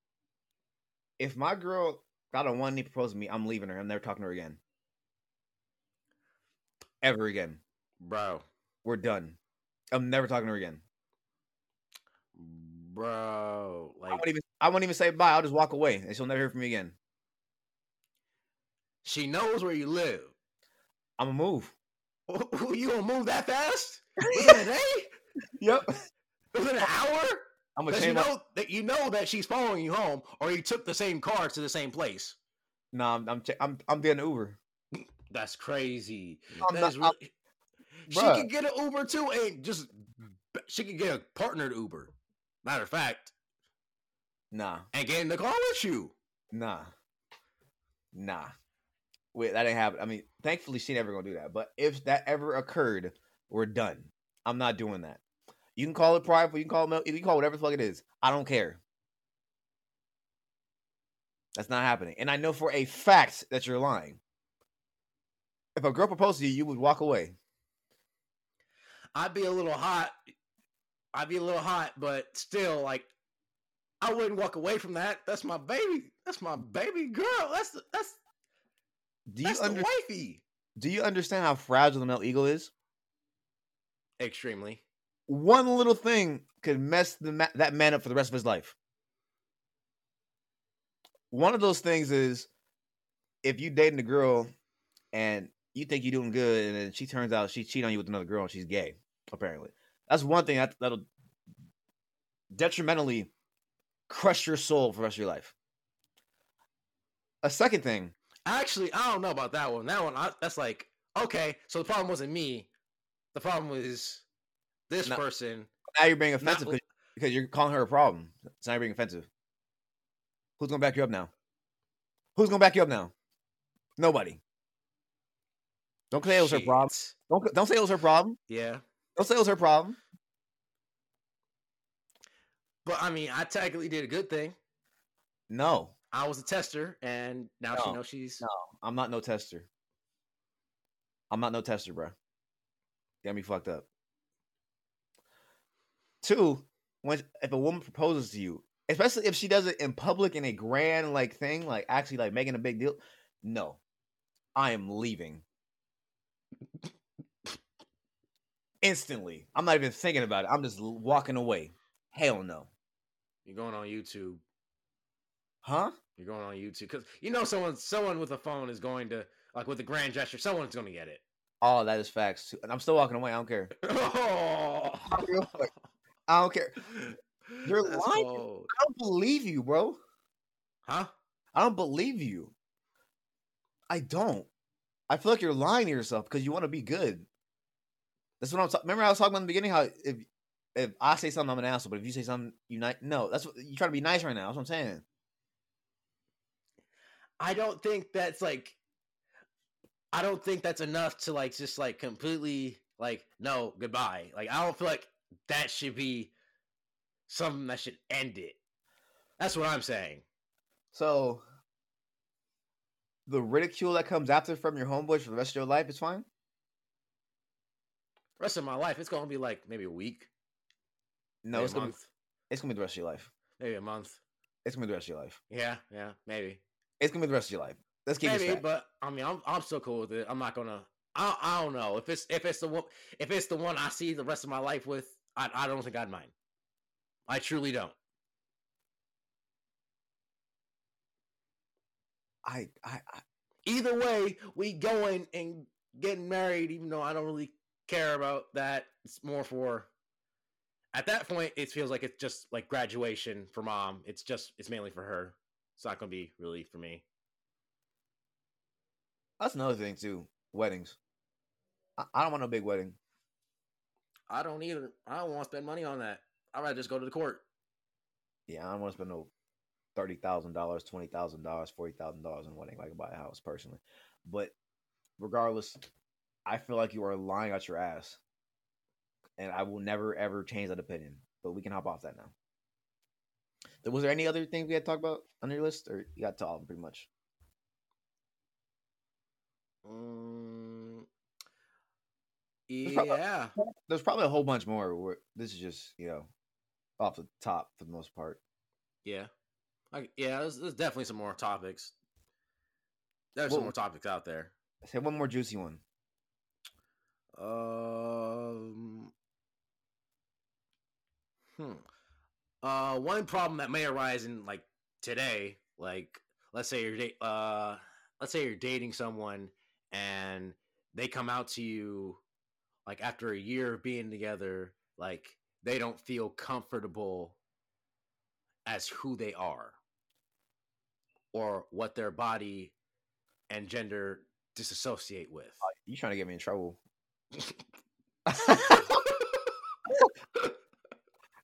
if my girl got a one knee propose to me, I'm leaving her. I'm never talking to her again. Ever again. Bro, We're done. I'm never talking to her again. Bro, I like won't even. I won't even say bye. I'll just walk away, and she'll never hear from me again. she knows where you live. I'm gonna move. you gonna move that fast? Within a day? Yep. Within an hour? I'm gonna you my. know that you know that she's following you home, or you took the same car to the same place. No, I'm. I'm. I'm. I'm getting an Uber. That's crazy. That not- really- she could get an Uber too, and just she could get a partnered Uber. Matter of fact, Nah. and get in the car with you. Nah. Nah. Wait, that ain't happen. I mean, thankfully she never gonna do that. But if that ever occurred, We're done. I'm not doing that. You can call it prideful. You can call it. You can call it whatever the fuck it is. I don't care. That's not happening. And I know for a fact that you're lying. If a girl proposed to you, you would walk away. I'd be a little hot. I'd be a little hot, but still, like, I wouldn't walk away from that. That's my baby. That's my baby girl. That's the, that's Do you that's under, the wifey. Do you understand how fragile the male ego is? Extremely. One little thing could mess the ma- that man up for the rest of his life. One of those things is if you dating a girl and you think you're doing good, and then she turns out she cheated on you with another girl and she's gay. Apparently, that's one thing that, that'll detrimentally crush your soul for the rest of your life. A second thing, Actually, I don't know about that one. That one, I, that's like okay. So the problem wasn't me. The problem was this No. person. now you're being offensive Not- because, because you're calling her a problem. It's not being offensive. Who's gonna back you up now? Who's gonna back you up now? Nobody. Don't say it was her problem. Don't don't say it was her problem. Yeah, Don't say it was her problem. but I mean, I technically did a good thing. No, I was a tester, and now she knows she's. no. I'm not no tester. I'm not no tester, bro. Got me fucked up. Two, when if a woman proposes to you, especially if she does it in public in a grand like thing, like actually like making a big deal, no, I am leaving instantly. I'm not even thinking about it. I'm just walking away. Hell no, You're going on YouTube. huh? You're going on YouTube because you know someone someone with a phone is going to like with a grand gesture. Someone's going to get it. Oh, that is facts. And I'm still walking away. I don't care. Oh, I don't care. You're That's lying. cold. I don't believe you, bro. huh? I don't believe you. I don't. I feel like you're lying to yourself because you want to be good. That's what I'm talking. Remember, I was talking about in the beginning how if if I say something, I'm an asshole, but if you say something, you not. No, that's what you trying to be nice right now. That's what I'm saying. I don't think that's like. I don't think that's enough to like just like completely like no goodbye. Like I don't feel like that should be something that should end it. That's what I'm saying. So the ridicule that comes after from your homeboys for the rest of your life is fine. Rest of my life, it's gonna be like maybe a week. No, it's gonna be, month, it's gonna be the rest of your life. maybe a month. It's gonna be the rest of your life. Yeah, yeah, maybe. It's gonna be the rest of your life. Let's keep maybe, it. but I mean, I'm I'm still cool with it. I'm not gonna. I I don't know if it's if it's the one if it's the one I see the rest of my life with. I I don't think I'd mind. I truly don't. I, I, I Either way, we going and getting married. Even though I don't really care about that, it's more for. At that point, it feels like it's just like graduation for mom. It's just it's mainly for her. It's not gonna be really for me. that's another thing too. Weddings. I, I don't want no big wedding. I don't either. I don't want to spend money on that. I'd rather just go to the court. Yeah, I don't want to spend no thirty thousand dollars, twenty thousand dollars, forty thousand dollars on a wedding. Like buy a house personally, but regardless, I feel like you are lying out your ass, and I will never ever change that opinion. But we can hop off that now. There- Was there any other things we had to talk about on your list, or you got to all of them pretty much? Mm, probably- yeah. There's probably a whole bunch more. This is just you know off the top for the most part. Yeah. I, yeah, there's, there's definitely some more topics. There's some more topics out there. Say one more juicy one. Um, hmm. Uh, one problem that may arise in like today, like let's say you're da- uh, let's say you're dating someone and they come out to you like after a year of being together, like they don't feel comfortable as who they are or what their body and gender disassociate with. You trying to get me in trouble?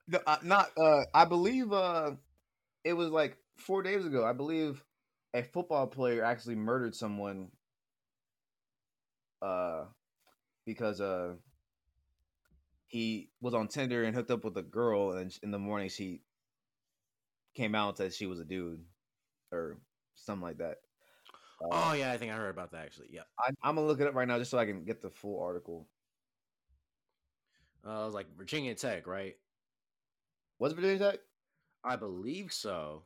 No, uh, not. Uh, I believe. Uh, it was like four days ago. I believe a football player actually murdered someone. Uh, because uh, he was on Tinder and hooked up with a girl, and in the morning she came out and said she was a dude or something like that. Uh, oh yeah, I think I heard about that actually. Yeah, I, am gonna look it up right now just so I can get the full article. Uh, it was like Virginia Tech, right? Was it Virginia Tech? I believe so.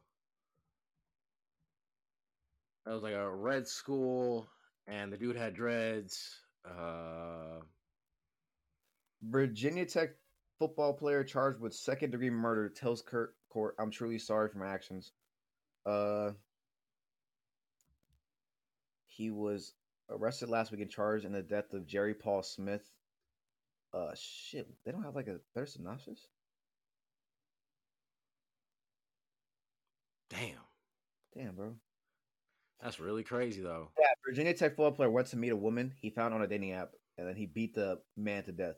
It was like a red school, and the dude had dreads. Uh, Virginia Tech football player charged with second degree murder tells Kurt court, "I'm truly sorry for my actions." Uh, he was arrested last week and charged in the death of Jerry Paul Smith. Uh, shit, they don't have like a better synopsis. Damn. Damn, bro. That's really crazy, though. Yeah, Virginia Tech football player went to meet a woman he found on a dating app, and then he beat the man to death.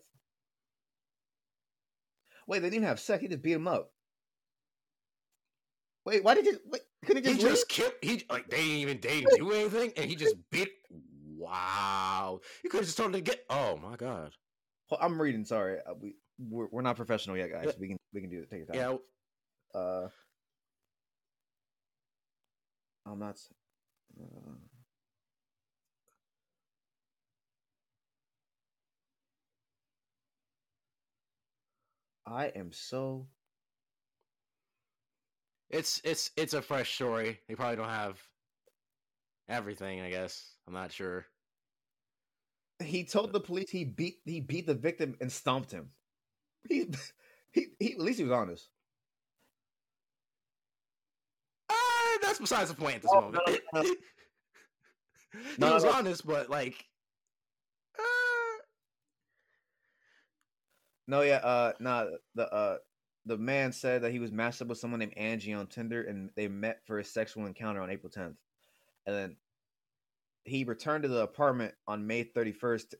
Wait, they didn't even have sex. He just beat him up. Wait, why did you? Wait, could he just? He just killed. He like they didn't even they didn't do anything, and he just bit. Wow, you could have just told him to get. Oh my god. Well, I'm reading. Sorry, uh, we we're, we're not professional yet, guys. Yeah. We can we can do it. Take your time. Yeah. Uh, I'm not. Uh, I am so. It's it's it's a fresh story. They probably don't have everything. I guess I'm not sure. He told the police he beat he beat the victim and stomped him. He he, he at least he was honest. Uh, that's besides the point at this oh, moment. No, no, no. he was honest, but like No, yeah, uh, nah, the uh, the man said that he was matched up with someone named Angie on Tinder, and they met for a sexual encounter on April 10th, and then he returned to the apartment on May 31st,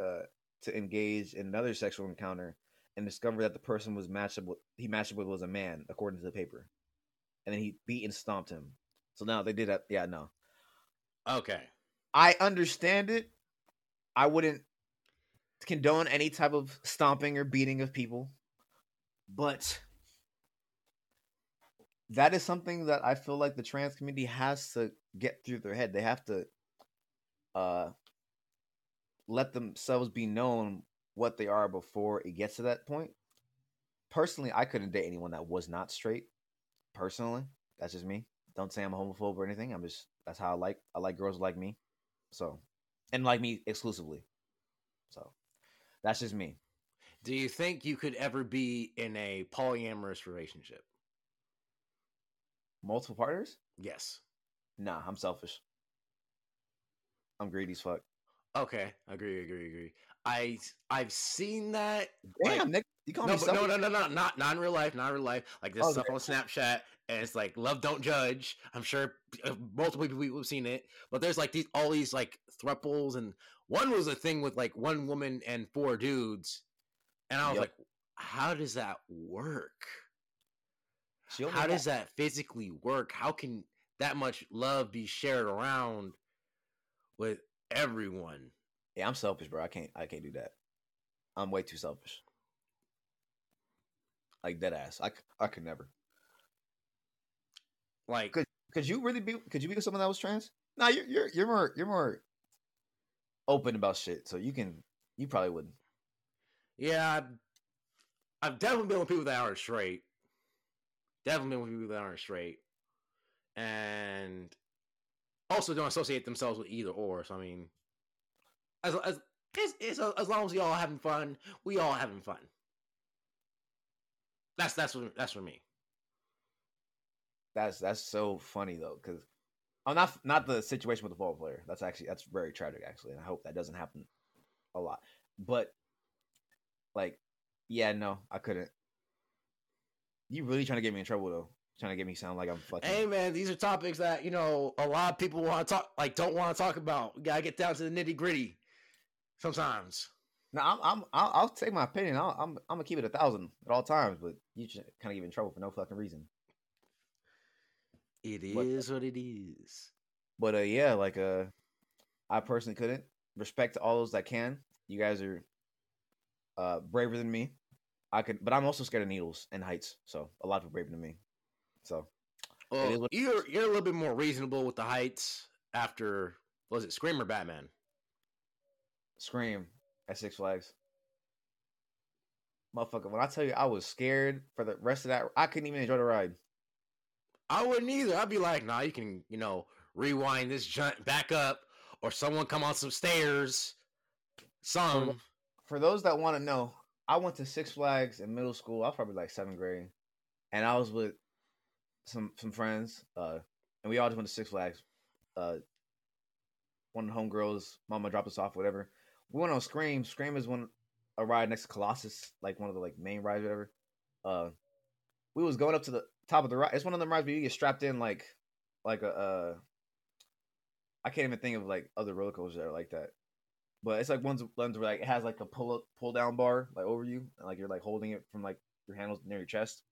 uh, to engage in another sexual encounter, and discovered that the person was matched up with he matched up with was a man, according to the paper, and then he beat and stomped him. So now they did that. Yeah, no. Okay. I understand it. I wouldn't condone any type of stomping or beating of people, but that is something that I feel like the trans community has to get through their head. They have to uh let themselves be known what they are before it gets to that point. Personally, I couldn't date anyone that was not straight. Personally, that's just me. Don't say I'm a homophobe or anything. I'm just that's how I like I like girls like me. So, and like me exclusively. So, that's just me. Do you think you could ever be in a polyamorous relationship? Multiple partners? Yes. Nah, I'm selfish. I'm greedy as fuck. Okay, agree, agree, agree. I I've seen that. Damn, like, Nick, you call no, me selfish? no, no, no, no, not not in real life, not in real life. Like this oh, stuff on Snapchat, and it's like love, don't judge. I'm sure uh, multiple people have seen it, but there's like these all these like thruples and one was a thing with like one woman and four dudes, and I was yep. like, how does that work? How does that physically work? How can that much love be shared around with everyone? Yeah, I'm selfish, bro. I can't. I can't do that. I'm way too selfish. Like dead ass. I, I could never. Like, could could you really be? Could you be with someone that was trans? No, you're you're you're more you're more open about shit, so you can you probably wouldn't. Yeah, I've, definitely been with people that aren't straight. Definitely been with people that aren't straight, and also don't associate themselves with either or. So I mean, as as it's, it's, as long as we all having fun, we all having fun. That's that's what that's for me. That's that's so funny though, because Oh, not not the situation with the football player. That's actually that's very tragic, actually, and I hope that doesn't happen a lot. But like, yeah, no, I couldn't. You really trying to get me in trouble though? Trying to get me sound like I'm fucking. Hey man, these are topics that you know a lot of people want to talk, like don't want to talk about. We gotta get down to the nitty gritty. Sometimes. No, I'm, I'm I'll, I'll take my opinion. i am I'm I'm gonna keep it a thousand at all times, but you just kind of get in trouble for no fucking reason. It is but, what it is. But uh, yeah, like uh, I personally couldn't. Respect all those that can. You guys are uh, braver than me. I could, but I'm also scared of needles and heights. So a lot of people braver than me. So Well, you're you're a little bit more reasonable with the heights after was it Scream or Batman? Scream at Six Flags. Motherfucker, when I tell you I was scared for the rest of that, I couldn't even enjoy the ride. I wouldn't either. I'd be like, nah, you can, you know, rewind this jump back up, or someone come on some stairs. Some For those that want to know, I went to Six Flags in middle school. I was probably like seventh grade, and I was with some some friends, uh, and we all just went to Six Flags. Uh, one of the homegirls, mama dropped us off, whatever. We went on Scream. Scream is one a ride next to Colossus, like one of the like main rides, whatever. Uh, we was going up to the top of the ride. It's one of them rides where you get strapped in like like a. Uh, I can't even think of like other roller coasters that are like that. But it's like ones ones where like it has like a pull up pull down bar like over you, and like you're like holding it from like your handles near your chest.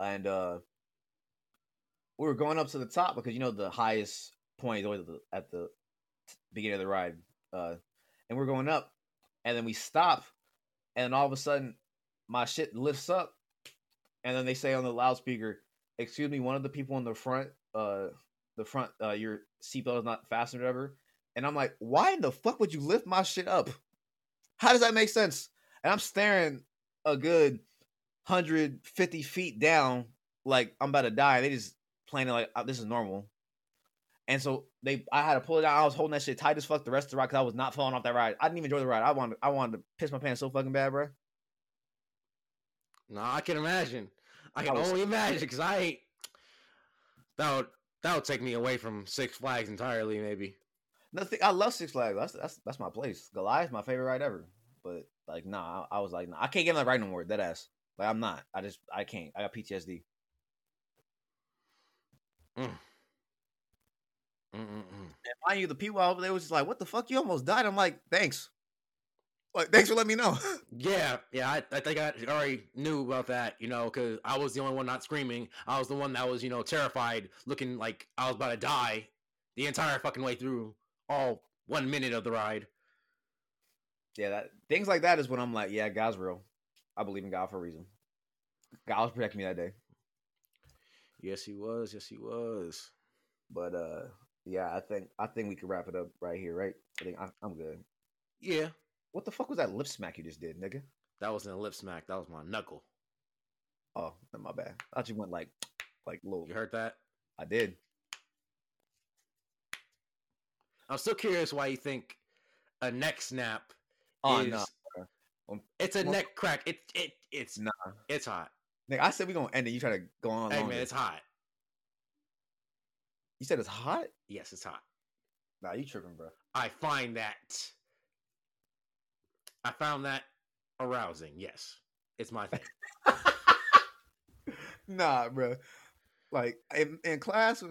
And uh we were going up to the top because you know the highest point is always at the, at the beginning of the ride. Uh and we're going up and then we stop and all of a sudden my shit lifts up and then they say on the loudspeaker, excuse me, one of the people in the front, uh the front uh your seatbelt is not fastened or whatever. And I'm like, why in the fuck would you lift my shit up? How does that make sense? And I'm staring a good 150 feet down, like I'm about to die. They just playing it like "Oh, this is normal. And so they, I had to pull it out. I was holding that shit tight as fuck the rest of the ride because I was not falling off that ride. I didn't even enjoy the ride. I wanted, I wanted to piss my pants so fucking bad, bro. no, I can imagine. I I can was- only imagine because I ain't. That would that would take me away from Six Flags entirely, maybe. Nothing. I love Six Flags. That's that's that's my place. Goliath's my favorite ride ever. But like, nah, I, I was like, nah, I can't get on that ride no more. Dead ass. Like, I'm not. I just, I can't. I got PTSD. Mm. Mm-mm-mm. And mind you, the people over there was just like, "What the fuck? You almost died." I'm like, "Thanks, like, thanks for letting me know." Yeah, yeah, I, I think I already knew about that, you know, because I was the only one not screaming. I was the one that was, you know, terrified, looking like I was about to die the entire fucking way through, all one minute of the ride. yeah, that things like that is when I'm like, "Yeah, God's real. I believe in God for a reason. God was protecting me that day." Yes, he was. Yes, he was. But uh, yeah, I think I think we can wrap it up right here, right? I think I, I'm good. Yeah, What the fuck was that lip smack you just did, nigga? that wasn't a lip smack. That was my knuckle. Oh, my bad. I thought you went like, like little. You heard that? I did. I'm still curious why you think a neck snap Oh is. Um, It's a well- neck crack. It it it's nah. it's hot. Nigga, I said we gonna end it. You try to go on. Hey longer. man, it's hot. You said it's hot. Yes, it's hot. Nah, you tripping, bro. I find that I found that arousing. Yes, it's my thing. nah, bro. Like in, in class,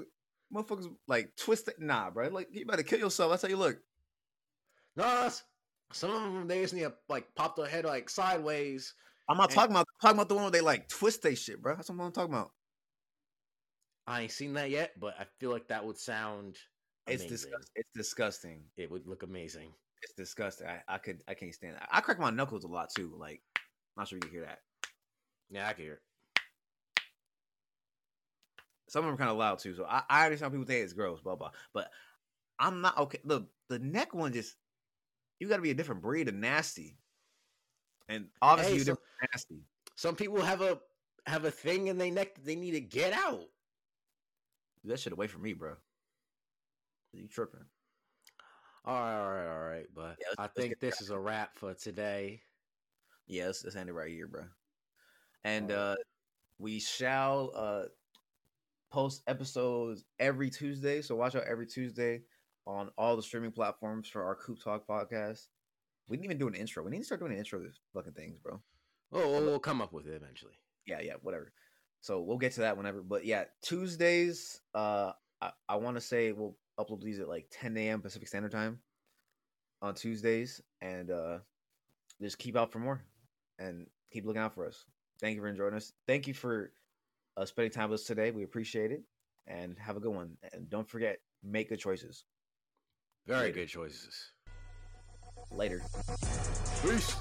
motherfuckers like twisted. Nah, bro. Like you better kill yourself. That's how you look. no, that's- some of them they just need to like pop their head like sideways. I'm not And- talking about talking about the one where they like twist they shit, bro. That's what I'm talking about. I ain't seen that yet, but I feel like that would sound. It's disgusting. It's disgusting. It would look amazing. It's disgusting. I, I could I can't stand that. I crack my knuckles a lot too. Like, not sure you can hear that. Yeah, I can hear. It. Some of them are kind of loud too. So I, I understand people think it's gross, blah blah. But I'm not okay. Look, the neck one just you got to be a different breed of nasty, and obviously Hey, you're nasty. Some people have a have a thing in their neck that they need to get out. That shit away from me, bro. You tripping? All right, all right, all right. But Yeah, I think this is a wrap for today. Yeah, let's, let's end it right here, bro. And uh we shall uh post episodes every Tuesday. So watch out every Tuesday on all the streaming platforms for our Coop Talk podcast. We didn't even do an intro. We need to start doing an intro to these fucking things, bro. Oh, we'll, we'll come up with it eventually. Yeah, yeah, whatever. So we'll get to that whenever. But yeah, Tuesdays, uh I, I wanna say we'll upload these at like 10 a.m. Pacific Standard Time on Tuesdays and uh just keep out for more and keep looking out for us. Thank you for enjoying us. Thank you for uh, spending time with us today. We appreciate it and have a good one. And don't forget, make good choices. Very Later. good choices. Later. Peace.